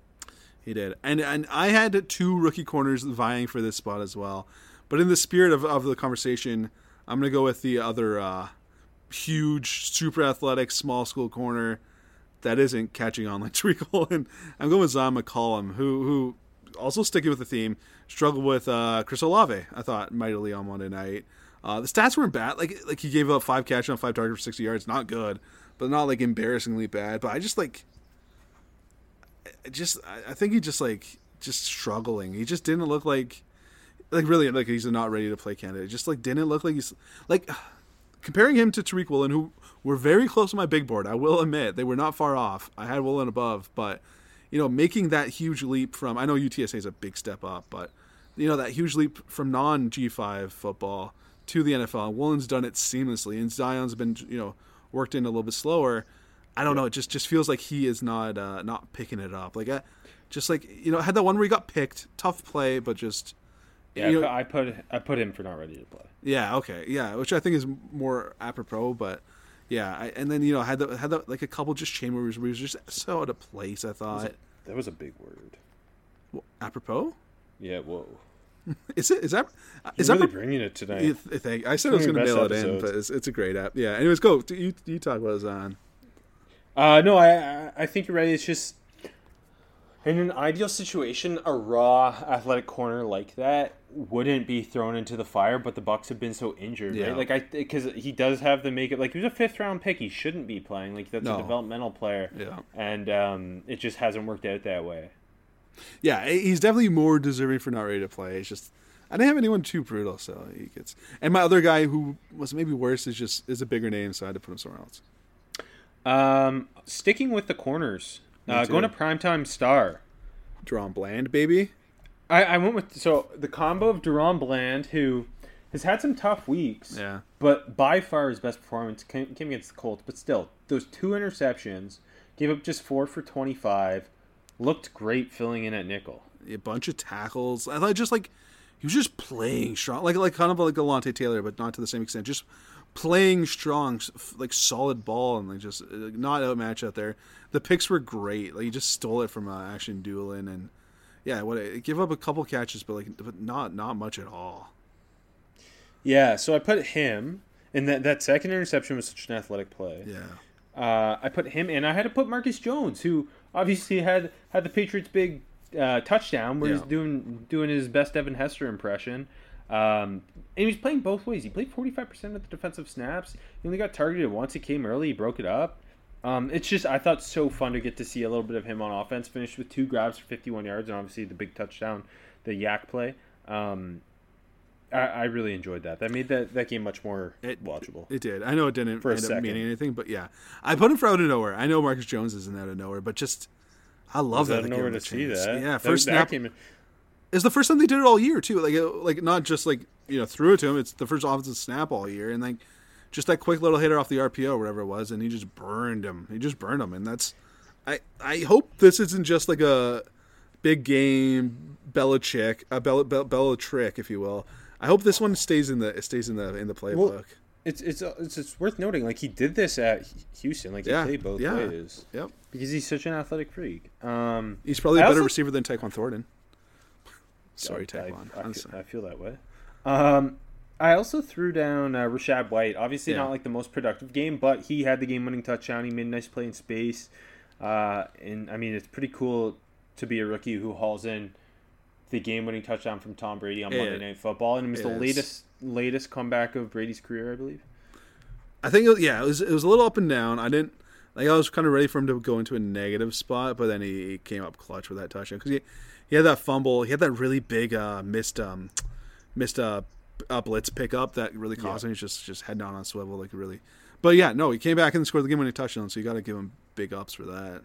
He did, and and I had two rookie corners vying for this spot as well. But in the spirit of, of the conversation, I'm gonna go with the other uh, huge, super athletic, small school corner that isn't catching on like [LAUGHS] Treacle, and I'm going with Zyon McCollum, who who also sticking with the theme struggled with uh, Chris Olave. I thought mightily on Monday night. Uh, the stats weren't bad. Like like he gave up five catches on five targets for 60 yards. Not good, but not like embarrassingly bad. But I just like I just I- think he just like just struggling. He just didn't look like like really like he's not ready to play candidate. Just like didn't look like he's like [SIGHS] comparing him to Tariq Woolen, who were very close on my big board. I will admit they were not far off. I had Woolen above, but you know making that huge leap from I know UTSA is a big step up, but you know that huge leap from non G5 football to the NFL. Woolen's done it seamlessly, and Zyon's been you know worked in a little bit slower. I don't know. It just just feels like he is not uh, not picking it up. Like, I, just like you know, had that one where he got picked, tough play, but just Yeah, you know- I put I put him for not ready to play. yeah, okay, yeah, which I think is more apropos. But yeah, I, and then you know had the, had the, like a couple just chain moves where he was just so out of place. I thought That was a big word. Well, apropos. Yeah, whoa. [LAUGHS] Is it? Is that? Is You're that? really bringing it tonight. you th- think? I said I was going to mail best it in, but it's, it's a great app. Yeah. Anyways, go. You you talk about Zan. Uh, no, I I- I think you're right. It's just in an ideal situation, a raw athletic corner like that wouldn't be thrown into the fire. But the Bucks have been so injured, Yeah. right? Like I because he does have the makeup. Like he was a fifth round pick. He shouldn't be playing. Like that's No. a developmental player. Yeah. and um, it just hasn't worked out that way. Yeah, he's definitely more deserving for not ready to play. It's just I didn't have anyone too brutal, so he gets. And my other guy who was maybe worse is just is a bigger name, so I had to put him somewhere else. Um, sticking with the corners, uh, going to primetime star. DaRon Bland, baby. I, I went with so the combo of DaRon Bland, who has had some tough weeks, Yeah. but by far his best performance came, came against the Colts. But still, those two interceptions, gave up just four for twenty five, looked great filling in at nickel. A bunch of tackles. I thought just like he was just playing strong, like like kind of like Alontae Taylor, but not to the same extent. Just playing strong, like solid ball, and like just uh, not outmatched out there. The picks were great. Like he just stole it from uh, Ashton Dulin, and yeah, what a- give up a couple catches, but like but not not much at all. Yeah, so I put him, and that that second interception was such an athletic play. Yeah. Uh, I put him in. I had to put Marcus Jones, who obviously had had the Patriots' big uh, touchdown, where he's doing doing his best Devin Hester impression. Um, and he was playing both ways. He played forty five percent of the defensive snaps. He only got targeted once. He came early. He broke it up. Um, it's just I thought so fun to get to see a little bit of him on offense. Finished with two grabs for fifty one yards, and obviously the big touchdown, the YAC play. Um, I, I really enjoyed that. That made that, that game much more It- watchable. It did. I know it didn't For end up meaning anything, but yeah, I put him for out of nowhere. I know Marcus Jones isn't out of nowhere, but just I love that. don't they know gave where him to see chance. that. Yeah, first that snap It's the first time they did it all year too. Like like not just like you know threw it to him. It's the first offensive snap all year, and like just that quick little hitter off the RPO or whatever it was, and he just burned him. He just burned him, and that's. I I hope this isn't just like a big game Belichick, a Bella, Bella, Bella trick, if you will. I hope this one stays in the stays in the in the playbook. Well, It's, it's it's it's worth noting. Like he did this at Houston. Like he Yeah, played both yeah. ways yep, because he's such an athletic freak. Um, he's probably a better also- receiver than Tyquan Thornton. Sorry, I. I, feel. I feel that way. Um, I also threw down uh, Rachaad White. Obviously, Yeah. not like the most productive game, but he had the game-winning touchdown. He made a nice play in space, uh, and I mean, it's pretty cool to be a rookie who hauls in the game-winning touchdown from Tom Brady on It- Monday Night Football, and it was it the is. latest latest comeback of Brady's career, I believe. I think it was, yeah, it was it was a little up and down. I didn't like I was kind of ready for him to go into a negative spot, but then he, he came up clutch with that touchdown because he he had that fumble, he had that really big uh, missed um missed uh, uh blitz pickup that really caused him. He's just just head down on swivel like really. But yeah, no, he came back and scored the game winning touchdown, so you got to give him big ups for that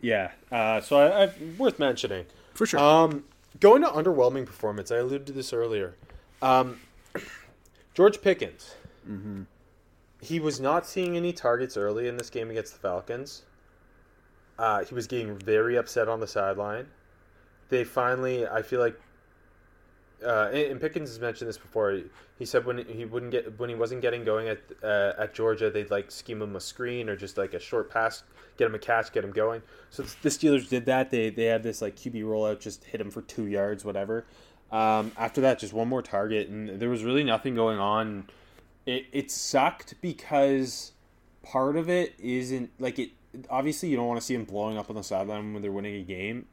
Yeah. Uh, so I, I worth mentioning. for sure. Um, going to underwhelming performance, I alluded to this earlier. Um, [CLEARS THROAT] George Pickens. Mm-hmm. He was not seeing any targets early in this game against the Falcons. Uh, he was getting very upset on the sideline. They finally, I feel like, uh, and, Pickens has mentioned this before. He said when he wouldn't get when he wasn't getting going at uh, at Georgia, they'd like scheme him a screen or just like a short pass, get him a catch, get him going. So the Steelers did that. They they had this like QB rollout, just hit him for two yards, whatever. Um, after that, just one more target, and there was really nothing going on. It it sucked because part of it isn't like it. Obviously, you don't want to see him blowing up on the sideline when they're winning a game.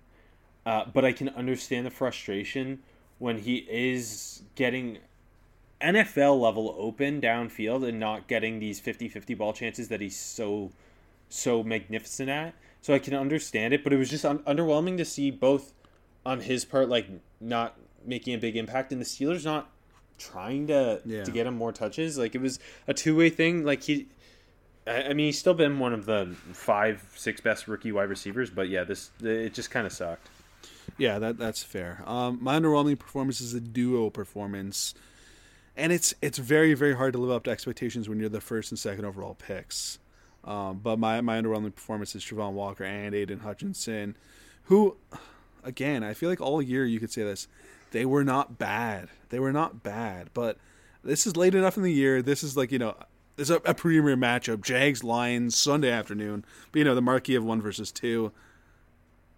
Uh, but I can understand the frustration when he is getting NFL level open downfield and not getting these 50-50 ball chances that he's so so magnificent at. So I can understand it, but it was just un- underwhelming to see both on his part like not making a big impact and the Steelers not trying to Yeah. to get him more touches. Like it was a two-way thing like he I I mean, he's still been one of the five, six best rookie wide receivers, but yeah, this it just kind of sucked. Yeah, that that's fair. Um, my underwhelming performance is a duo performance, and it's it's very very hard to live up to expectations when you're the first and second overall picks. Um, but my my underwhelming performance is Travon Walker and Aidan Hutchinson, who, again, I feel like all year you could say this, they were not bad. They were not bad, but this is late enough in the year. This is like you know. There's a, a premier matchup: Jags Lions Sunday afternoon. But you know the marquee of one versus two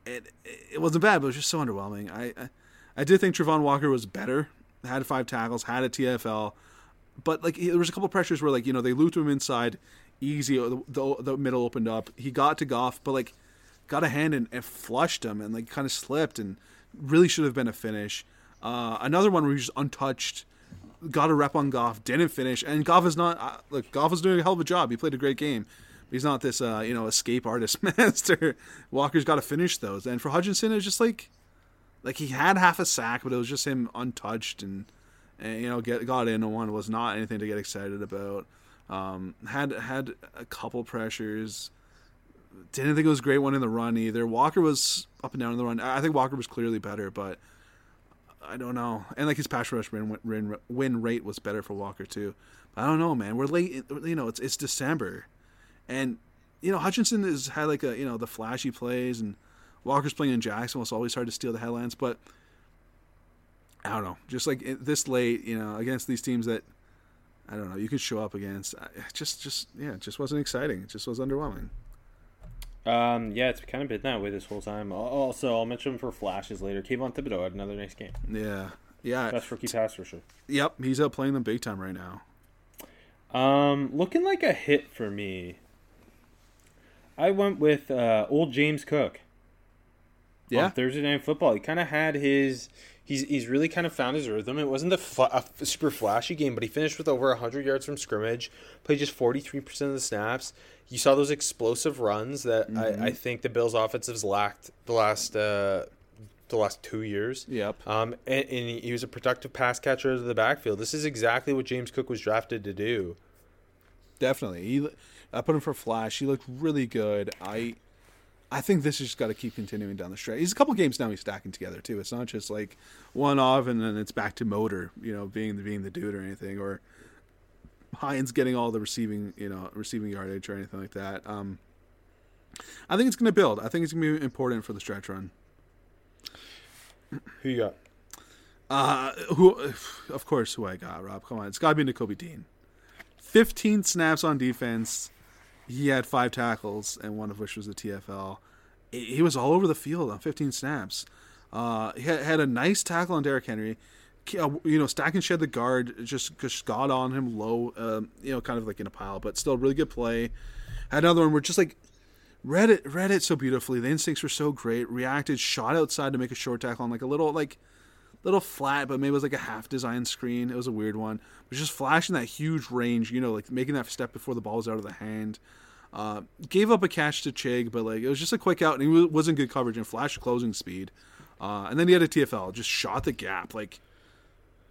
it it wasn't bad, but it was just so underwhelming. I I, I did think Travon Walker was better. Had five tackles, had a TFL, but like there was a couple pressures where like you know they looped him inside, easy. The, the, the middle opened up. He got to Goff, but like got a hand and, and flushed him and like kind of slipped and really should have been a finish. Uh, another one where he was just untouched, got a rep on Goff, didn't finish, and Goff is not. Uh, look, Goff is doing a hell of a job. He played a great game. He's not this, uh, you know, escape artist [LAUGHS] master. Walker's got to finish those, and for Hutchinson, it's just like, like he had half a sack, but it was just him untouched and, and you know, get got in one was not anything to get excited about. Um, had had a couple pressures. Didn't think it was great one in the run either. Walker was up and down in the run. I think Walker was clearly better, but I don't know. And like his pass rush win, win, win rate was better for Walker too. But I don't know, man. We're late. You know, it's it's December, and you know Hutchinson has had like a you know the flashy plays, and Walker's playing in Jacksonville. It's always hard to steal the headlines, but I don't know. Just like this late, you know, against these teams that I don't know, you could show up against. Just, just yeah, it just wasn't exciting. It just was underwhelming. Um, yeah, it's kind of been that way this whole time. Also, I'll mention for flashes later. Kayvon Thibodeaux had another nice game. Yeah, yeah. Best rookie pass for sure. Yep, he's out playing them big time right now. Um, looking like a hit for me. I went with uh, old James Cook. Yeah, Thursday Night Football. He kind of had his he's he's really kind of found his rhythm. It wasn't the super flashy game, but he finished with over 100 yards from scrimmage, played just 43% of the snaps. You saw those explosive runs that mm-hmm. I, I think the Bills' offensives lacked the last uh, the last two years. Yep. Um, and, and he was a productive pass catcher out of the backfield. This is exactly what James Cook was drafted to do. Definitely, he. I put him for flash. He looked really good. I I think this has just got to keep continuing down the stretch. He's a couple games now. He's stacking together too. It's not just like one off and then it's back to motor. You know, being the being the dude or anything, or Hines getting all the receiving you know receiving yardage or anything like that. Um, I think it's going to build. I think it's going to be important for the stretch run. Who you got? Uh, who? Of course, who I got. Rob, come on, it's got to be Nakobe Dean. Fifteen snaps on defense he had five tackles, and one of which was a TFL. He was all over the field on 15 snaps. Uh, he had, a nice tackle on Derrick Henry. Uh, you know, stack and shed the guard just just got on him low. Um, you know, kind of like in a pile, but still really good play. Had another one where just like read it read it so beautifully. The instincts were so great. Reacted, shot outside to make a short tackle on like a little like little flat, but maybe it was like a half design screen. It was a weird one. It was just flashing that huge range, you know, like making that step before the ball was out of the hand. Uh, gave up a catch to Chig, but like it was just a quick out, and he wasn't good coverage and flash closing speed. Uh, and then he had a TFL, just shot the gap. Like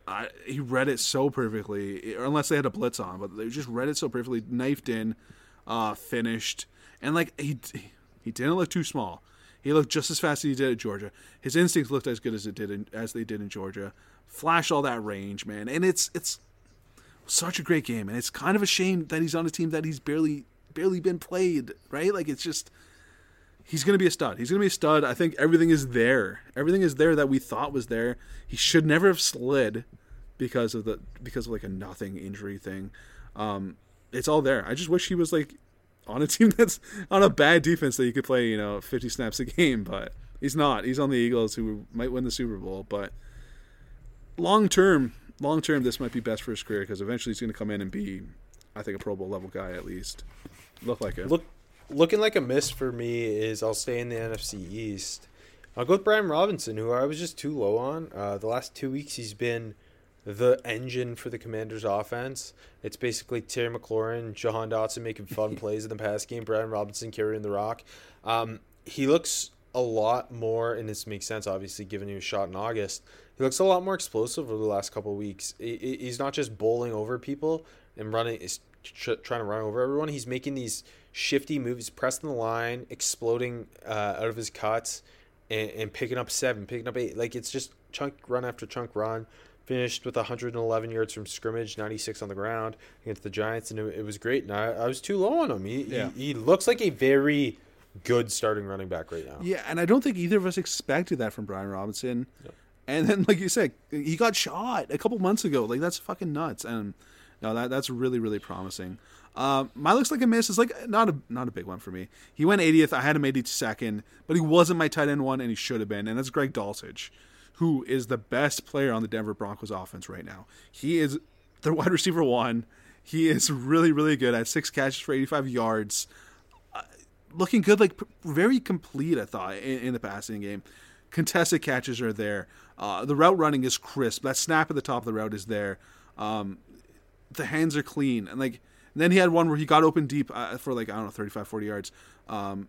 I, he read it so perfectly, unless they had a blitz on, but they just read it so perfectly. Knifed in, uh, finished, and like he he didn't look too small. He looked just as fast as he did at Georgia. His instincts looked as good as it did in, as they did in Georgia. Flash all that range, man, and it's it's such a great game, and it's kind of a shame that he's on a team that he's barely barely been played, right? Like it's just he's going to be a stud. He's going to be a stud. I think everything is there. Everything is there that we thought was there. He should never have slid because of the because of like a nothing injury thing. Um, it's all there. I just wish he was like on a team that's on a bad defense that you could play, you know, 50 snaps a game, but he's not. He's on the Eagles who might win the Super Bowl, but long term, long term this might be best for his career because eventually he's going to come in and be I think a Pro Bowl level guy at least. Look like it. Look, looking like a miss for me is I'll stay in the NFC East. I'll go with Brian Robinson, who I was just too low on. Uh, the last two weeks, he's been the engine for the Commanders' offense. It's basically Terry McLaurin, Jahan Dotson making fun [LAUGHS] plays in the pass game, Brian Robinson carrying the rock. Um, he looks a lot more, and this makes sense, obviously, given he was shot in August. He looks a lot more explosive over the last couple weeks. He's not just bowling over people and running, is trying to run over everyone. He's making these shifty moves, pressing the line, exploding uh, out of his cuts, and, and, picking up seven, picking up eight. Like it's just chunk run after chunk run. Finished with 111 yards from scrimmage, 96 on the ground against the Giants, and it, it was great. And I, I, was too low on him. He, yeah. he, he looks like a very good starting running back right now. Yeah, and I don't think either of us expected that from Brian Robinson. Yep. And then, like you said, he got shot a couple months ago. Like that's fucking nuts. And no, that that's really really promising. Um, my looks like a miss is like not a not a big one for me. He went 80th. I had him 82nd, but he wasn't my tight end one, and he should have been. And that's Greg Dulcich, who is the best player on the Denver Broncos offense right now. He is the wide receiver one. He is really, really good at six catches for 85 yards. Uh, looking good, like very complete, I thought, in, in the passing game. Contested catches are there. Uh, the route running is crisp. That snap at the top of the route is there. Um, the hands are clean. And like, and then he had one where he got open deep uh, for like, I don't know, 35, 40 yards. Um,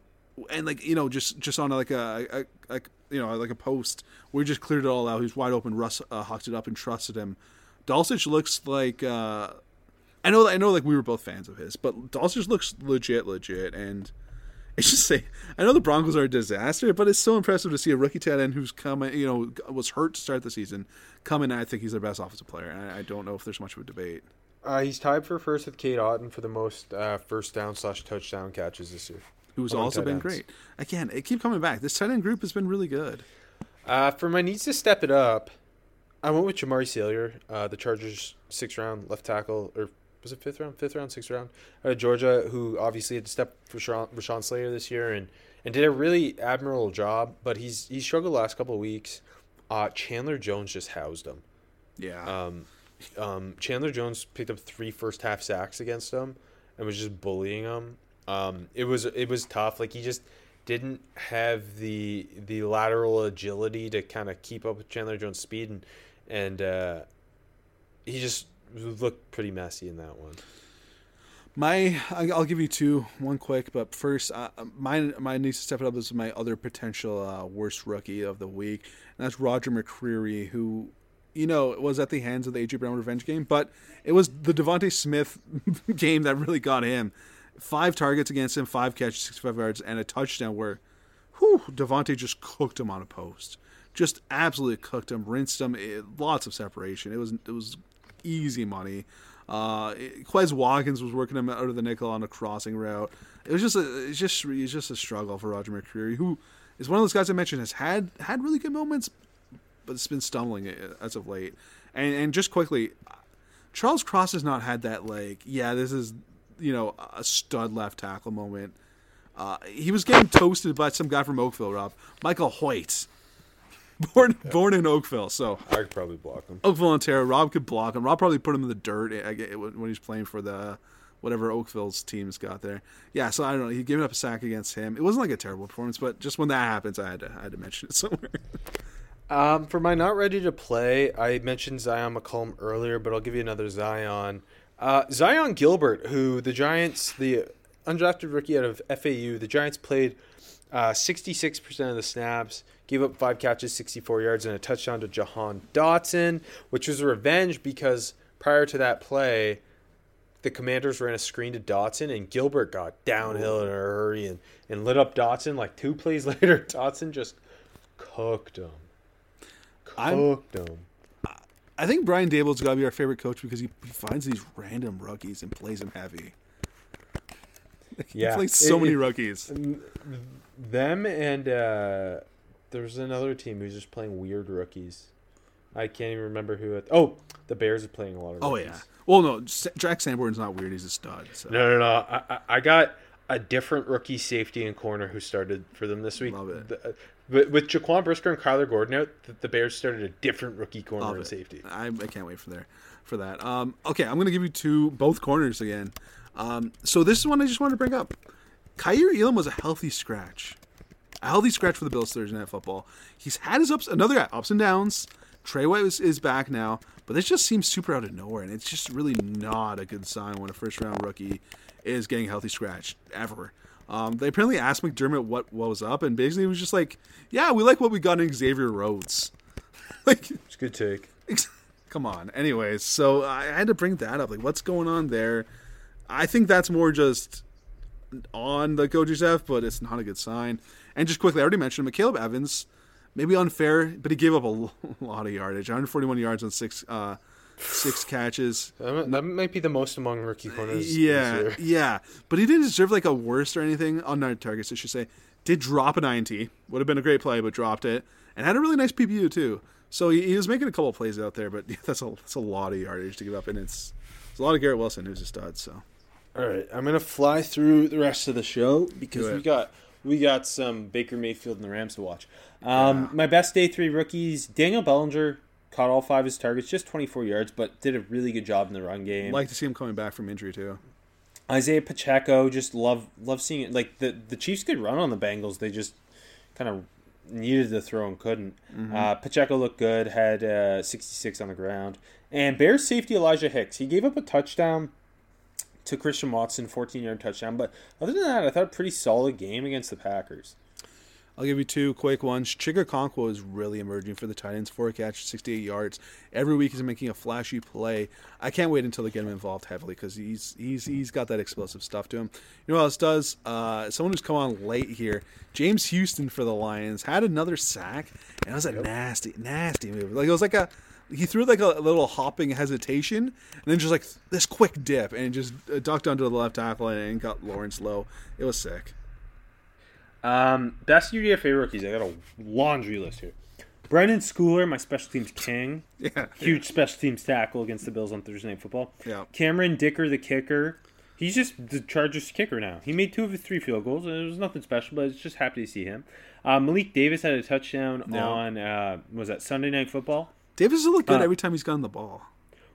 and like, you know, just, just on like a, a, a you know, like a post We just cleared it all out. He was wide open. Russ uh, hucked it up and trusted him. Dulcich looks like uh, I know I know like we were both fans of his, but Dulcich looks legit, legit, and [LAUGHS] it's just say I know the Broncos are a disaster, but it's so impressive to see a rookie tight end who's coming, you know, was hurt to start the season, come in. I think he's their best offensive player, and I, I don't know if there's much of a debate. Uh, he's tied for first with Cade Otton for the most uh, first down slash touchdown catches this year. Who's Among also been ends. great. Again, it keep coming back. This tight end group has been really good. Uh, for my needs to step it up, I went with Jamaree Salyer, uh, the Chargers sixth round left tackle, or was it fifth round, fifth round, sixth round, uh, Georgia, who obviously had to step for Rashawn, Rashawn Slater this year and, and did a really admirable job, but he's he struggled the last couple of weeks. Uh, Chandler Jones just housed him. Yeah. Um, um, Chandler Jones picked up three first half sacks against him and was just bullying him. Um, it was it was tough. Like he just didn't have the the lateral agility to kind of keep up with Chandler Jones' speed, and and uh, he just looked pretty messy in that one. My, I'll give you two. One quick, but first, uh, mine, mine needs to step it up as my other potential uh, worst rookie of the week, and that's Roger McCreary, who, you know, was at the hands of the AJ Brown revenge game, but it was the DeVonta Smith [LAUGHS] game that really got him. Five targets against him, five catches, sixty-five yards, and a touchdown where, whew, DeVonta just cooked him on a post, just absolutely cooked him, rinsed him. It, lots of separation. It was it was easy money. Uh, Quez Watkins was working him out of the nickel on a crossing route. It was just a, it's just it's just a struggle for Roger McCreary, who is one of those guys I mentioned has had had really good moments, but it's been stumbling as of late. And and just quickly, Charles Cross has not had that like yeah this is you know a stud left tackle moment. Uh, he was getting toasted by some guy from Oakville, Rob Michael Hoyt, [LAUGHS] born born in Oakville. So I could probably block him. Oakville, Ontario. Rob could block him. Rob probably put him in the dirt when he's playing for the whatever Oakville's team's got there. Yeah, so I don't know. He gave up a sack against him. It wasn't like a terrible performance, but just when that happens, I had to I had to mention it [LAUGHS] somewhere. Um, for my not ready to play, I mentioned Zyon McCollum earlier, but I'll give you another Zyon. Uh, Zyon Gilbert, who the Giants, the undrafted rookie out of FAU, the Giants played uh, 66% of the snaps, gave up five catches, 64 yards, and a touchdown to Jahan Dotson, which was a revenge because prior to that play, the Commanders ran a screen to Dotson, and Gilbert got downhill in a hurry and, and lit up Dotson. Like two plays [LAUGHS] later, Dotson just cooked him. I'm- Cooked him. I think Brian Daboll's got to be our favorite coach because he, he finds these random rookies and plays them heavy. [LAUGHS] he Yeah. plays so It- many it- rookies. Them and uh, there's another team who's just playing weird rookies. I can't even remember who. It, oh, the Bears are playing a lot of. Oh yeah. Well, no, Jack Sanborn's not weird. He's a stud. So. No, no, no. I, I, got a different rookie safety and corner who started for them this week. Love it. The- but with Jaquan Brisker and Kyler Gordon out, the, the Bears started a different rookie corner and safety. I, I can't wait for there for that. Um, okay, I'm gonna give you two both corners again. Um, so this is one I just wanted to bring up. Kaiir Elam was a healthy scratch, a healthy scratch for the Bills Thursday Night Football. He's had his ups, another guy ups and downs. Trey White is, is back now, but this just seems super out of nowhere, and it's just really not a good sign when a first round rookie is getting a healthy scratch ever. Um, they apparently asked McDermott what, what was up, and basically he was just like, "Yeah, we like what we got in Xavier Rhodes." [LAUGHS] like, It's a good take. Come on. Anyways, so I had to bring that up. Like, what's going on there? I think that's more just on the coaching staff, but it's not a good sign. And just quickly, I already mentioned him, Akayleb Evans. Maybe unfair, but he gave up a [LAUGHS] lot of yardage. 141 yards on six uh, six catches. That might, be the most among rookie corners. this Yeah, year. [LAUGHS] yeah. But he didn't deserve like a worst or anything on nine targets, I should say. Did drop an INT. Would have been a great play, but dropped it. And had a really nice PBU too. So he, he was making a couple plays out there, but [LAUGHS] that's a that's a lot of yardage to give up, and it's it's a lot of Garrett Wilson who's a stud. So All right, I'm gonna fly through the rest of the show because we got we got some Baker Mayfield and the Rams to watch. Um, My best day three rookies: Daniel Bellinger caught all five of his targets, just 24 yards, but did a really good job in the run game. Like to see him coming back from injury too. Isaiah Pacheco, just love love seeing it. Like the the Chiefs could run on the Bengals, they just kind of needed to throw and couldn't. Uh, Pacheco looked good, had uh, 66 on the ground, and Bears safety Elijah Hicks. He gave up a touchdown to Christian Watson, 14 yard touchdown. But other than that, I thought a pretty solid game against the Packers. I'll give you two quick ones. Chig Okonkwo is really emerging for the Titans. Four catches, 68 yards. Every week he's making a flashy play. I can't wait until they get him involved heavily because he's he's he's got that explosive stuff to him. You know what else does? Uh, someone who's come on late here, James Houston for the Lions had another sack, and it was a nasty, nasty move. Like it was like a he threw like a, little hopping hesitation, and then just like this quick dip, and just uh, ducked under the left tackle and got Lawrence low. It was sick. Um, best UDFA rookies. I got a laundry list here. Brenden Schooler, my special teams king. [LAUGHS] Yeah, Huge special teams tackle against the Bills on Thursday Night Football. Yeah. Cameron Dicker, the kicker. He's just the Chargers kicker now. He made two of his three field goals. and It was nothing special, but it's just happy to see him. Uh, Malik Davis had a touchdown Yeah. on uh, was that Sunday Night Football. Davis has looked good Uh, every time he's gotten the ball.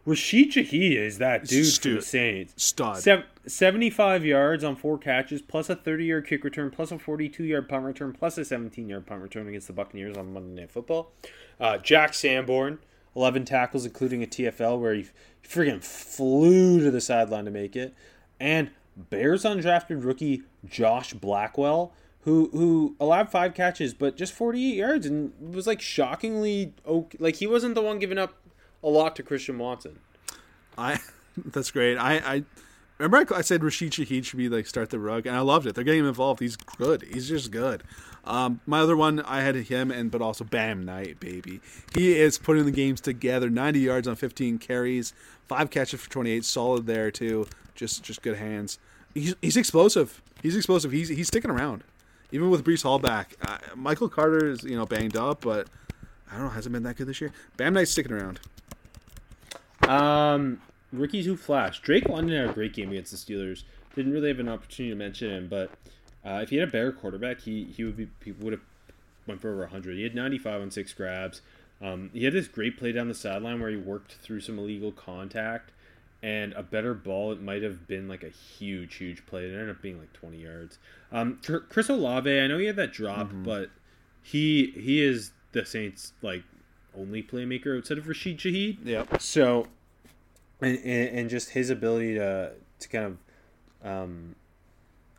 Rashid Shaheed is that dude for the Saints. Stud. Sev- 75 yards on four catches, plus a 30 yard kick return, plus a 42 yard punt return, plus a 17 yard punt return against the Buccaneers on Monday Night Football. Uh, Jack Sanborn, 11 tackles, including a TFL where he friggin' flew to the sideline to make it. And Bears undrafted rookie Josh Blackwell, who who allowed five catches, but just 48 yards and was like shockingly okay. Like he wasn't the one giving up a lot to Christian Watson. I [LAUGHS] that's great. I, I remember I, I said Rashid Shaheed should be like start the rug, and I loved it. They're getting him involved. He's good. He's just good. Um, my other one, I had him, and but also Bam Knight, baby. He is putting the games together. Ninety yards on fifteen carries, five catches for twenty eight. Solid there too. Just just good hands. He's, he's explosive. He's explosive. He's he's sticking around, even with Breece Hall back. Uh, Michael Carter is you know banged up, but I don't know hasn't been that good this year. Bam Knight's sticking around. Um, rookies who flash. Drake London had a great game against the Steelers. Didn't really have an opportunity to mention him, but uh, if he had a better quarterback, he he would be he would have went for over 100. He had 95 on six grabs. Um, he had this great play down the sideline where he worked through some illegal contact, and a better ball, it might have been like a huge, huge play. It ended up being like 20 yards. Um, Chris Olave, I know he had that drop, but he he is the Saints like only playmaker outside of Rashid Shaheed. Yep. So, and, and, just his ability to to kind of um,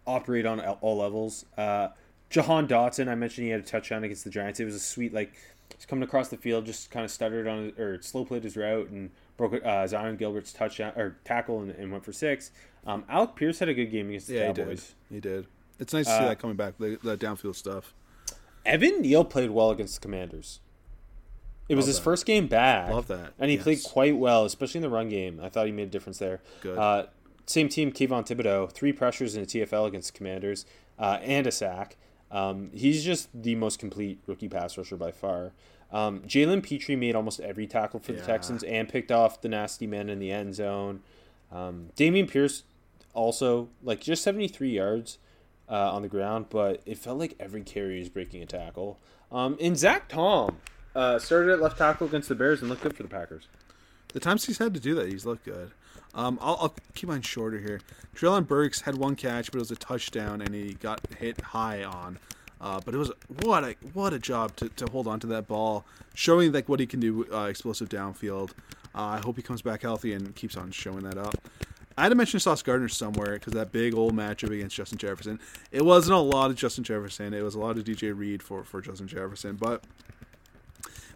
operate on all- levels. Uh, Jahan Dotson, I mentioned he had a touchdown against the Giants. It was a sweet like he's coming across the field, just kind of stuttered on or slow played his route and broke uh, Zyon Gilbert's touchdown or tackle and, and went for six. Um, Alec Pierce had a good game against the Yeah, he did. He did. It's nice to see Uh, that coming back. The, the downfield stuff. Evan Neal played well against the Commanders. It was Love his that. first game back. Love that. And he played quite well, especially in the run game. I thought he made a difference there. Good. Uh, same team, Kayvon Thibodeaux, three pressures in a TFL against the Commanders uh, and a sack. Um, he's just the most complete rookie pass rusher by far. Um, Jalen Pitre made almost every tackle for the Texans and picked off the nasty men in the end zone. Um, Dameon Pierce also, like, just 73 yards uh, on the ground, but it felt like every carry is breaking a tackle. Um, and Zach Tom uh, started at left tackle against the Bears and looked good for the Packers. The times he's had to do that, he's looked good. Um, I'll, I'll keep mine shorter here. Treylon Burks had one catch, but it was a touchdown, and he got hit high on. Uh, but it was what a what a job to, to hold on to that ball, showing like what he can do uh, explosive downfield. Uh, I hope he comes back healthy and keeps on showing that up. I had to mention Sauce Gardner somewhere because that big old matchup against Justin Jefferson. It wasn't a lot of Justin Jefferson. It was a lot of DJ Reed for, for Justin Jefferson, but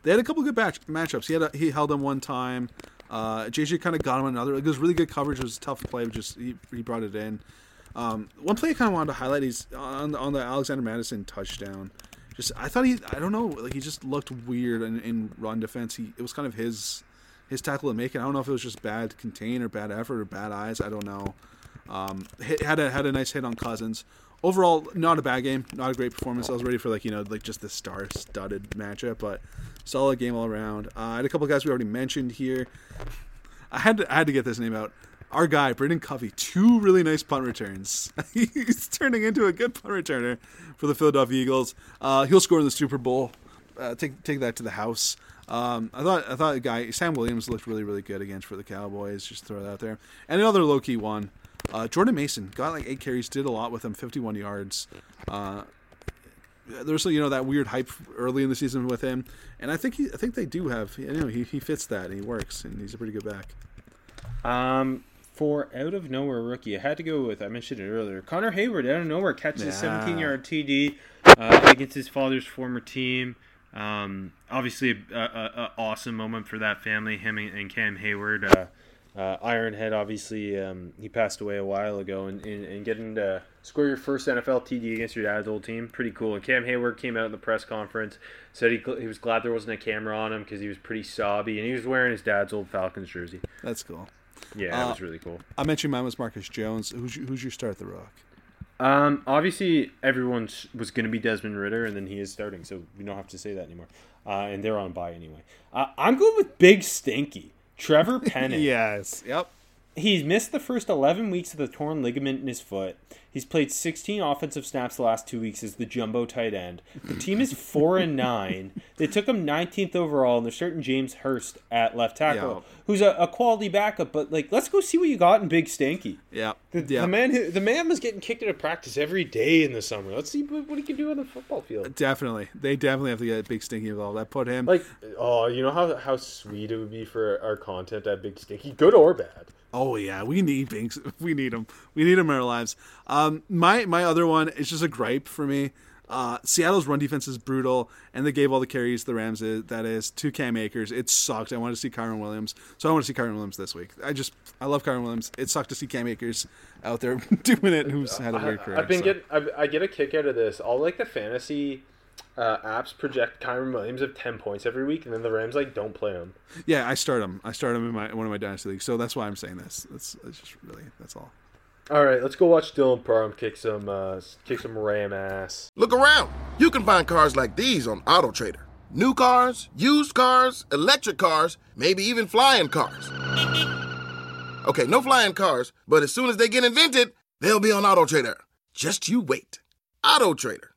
they had a couple good match, matchups. He had a, he held him one time. Uh, JJ kind of got him another. It was really good coverage. It was a tough play. but Just he, he brought it in. Um, one play I kind of wanted to highlight is on the, on the Alexander Mattison touchdown. Just I thought he I don't know like he just looked weird in, in run defense. He it was kind of his his tackle to make it. I don't know if it was just bad contain or bad effort or bad eyes. I don't know. Um, hit, had a had a nice hit on Cousins. Overall, not a bad game, not a great performance. I was ready for like you know like just the star-studded matchup, but solid game all around. Uh, I had a couple guys we already mentioned here. I had to I had to get this name out. our guy Britain Covey, two really nice punt returns. [LAUGHS] He's turning into a good punt returner for the Philadelphia Eagles. Uh, he'll score in the Super Bowl. Uh, take take that to the house. Um, I thought I thought the guy Sam Williams looked really really good against for the Cowboys. Just throw that out there. And another low key one. Uh, Jordan Mason got like eight carries, did a lot with him, 51 yards. Uh, there's you know that weird hype early in the season with him, and I think he I think they do have you know he, he fits that and he works and he's a pretty good back. Um, for out of nowhere rookie, I had to go with I mentioned it earlier. Connor Heyward out of nowhere catches a 17 yard TD uh, against his father's former team. Um, obviously, a, a, a awesome moment for that family. Him and, and Cam Heyward, uh, uh, Ironhead. Obviously, um, he passed away a while ago, and, and, and getting to score your first NFL TD against your dad's old team, pretty cool. And Cam Heyward came out in the press conference, said he he was glad there wasn't a camera on him because he was pretty sobby, and he was wearing his dad's old Falcons jersey. That's cool. Yeah, that Uh, was really cool. I mentioned mine was Marcus Jones. Who's your, who's your start at the Rock? Um, obviously, everyone was going to be Desmond Ridder, and then he is starting, so we don't have to say that anymore. Uh, and they're on bye anyway. Uh, I'm going with Big Stinky. Trevor [LAUGHS] Penning. Yes. Yep. He's missed the first 11 weeks of the torn ligament in his foot. He's played 16 offensive snaps the last two weeks as the jumbo tight end. The team is [LAUGHS] 4 and 9. They took him 19th overall, and they're starting James Hurst at left tackle, Yeah. who's a, a quality backup. But, like, let's go see what you got in Big Stinky. Yep. The, yep. the man who the man was getting kicked out of practice every day in the summer. Let's see what, what he can do on the football field. Definitely. They definitely have to get Big Stinky involved. I put him. Like, oh, you know how how sweet it would be for our content at Big Stinky, good or bad. Oh yeah, we need [LAUGHS] Binks. We need him. We need him in our lives. Um, my my other one is just a gripe for me. Uh, Seattle's run defense is brutal, and they gave all the carries to the Rams. That is two Cam Akers. It sucked. I wanted to see Kyren Williams, so I want to see Kyren Williams this week. I just I love Kyren Williams. It sucked to see Cam Akers out there [LAUGHS] doing it. Who's had a weird career. I've been so. getting I've, I get a kick out of this. All like the fantasy uh, apps project Kyren Williams of ten points every week, and then the Rams like don't play him. Yeah, I start him. I start him in my one of my dynasty leagues. So that's why I'm saying this. That's, that's just really that's all. All right, let's go watch Dylan Parham kick some uh, kick some Ram ass. Look around. You can find cars like these on Auto Trader. New cars, used cars, electric cars, maybe even flying cars. Okay, no flying cars, but as soon as they get invented, they'll be on Auto Trader. Just you wait. AutoTrader.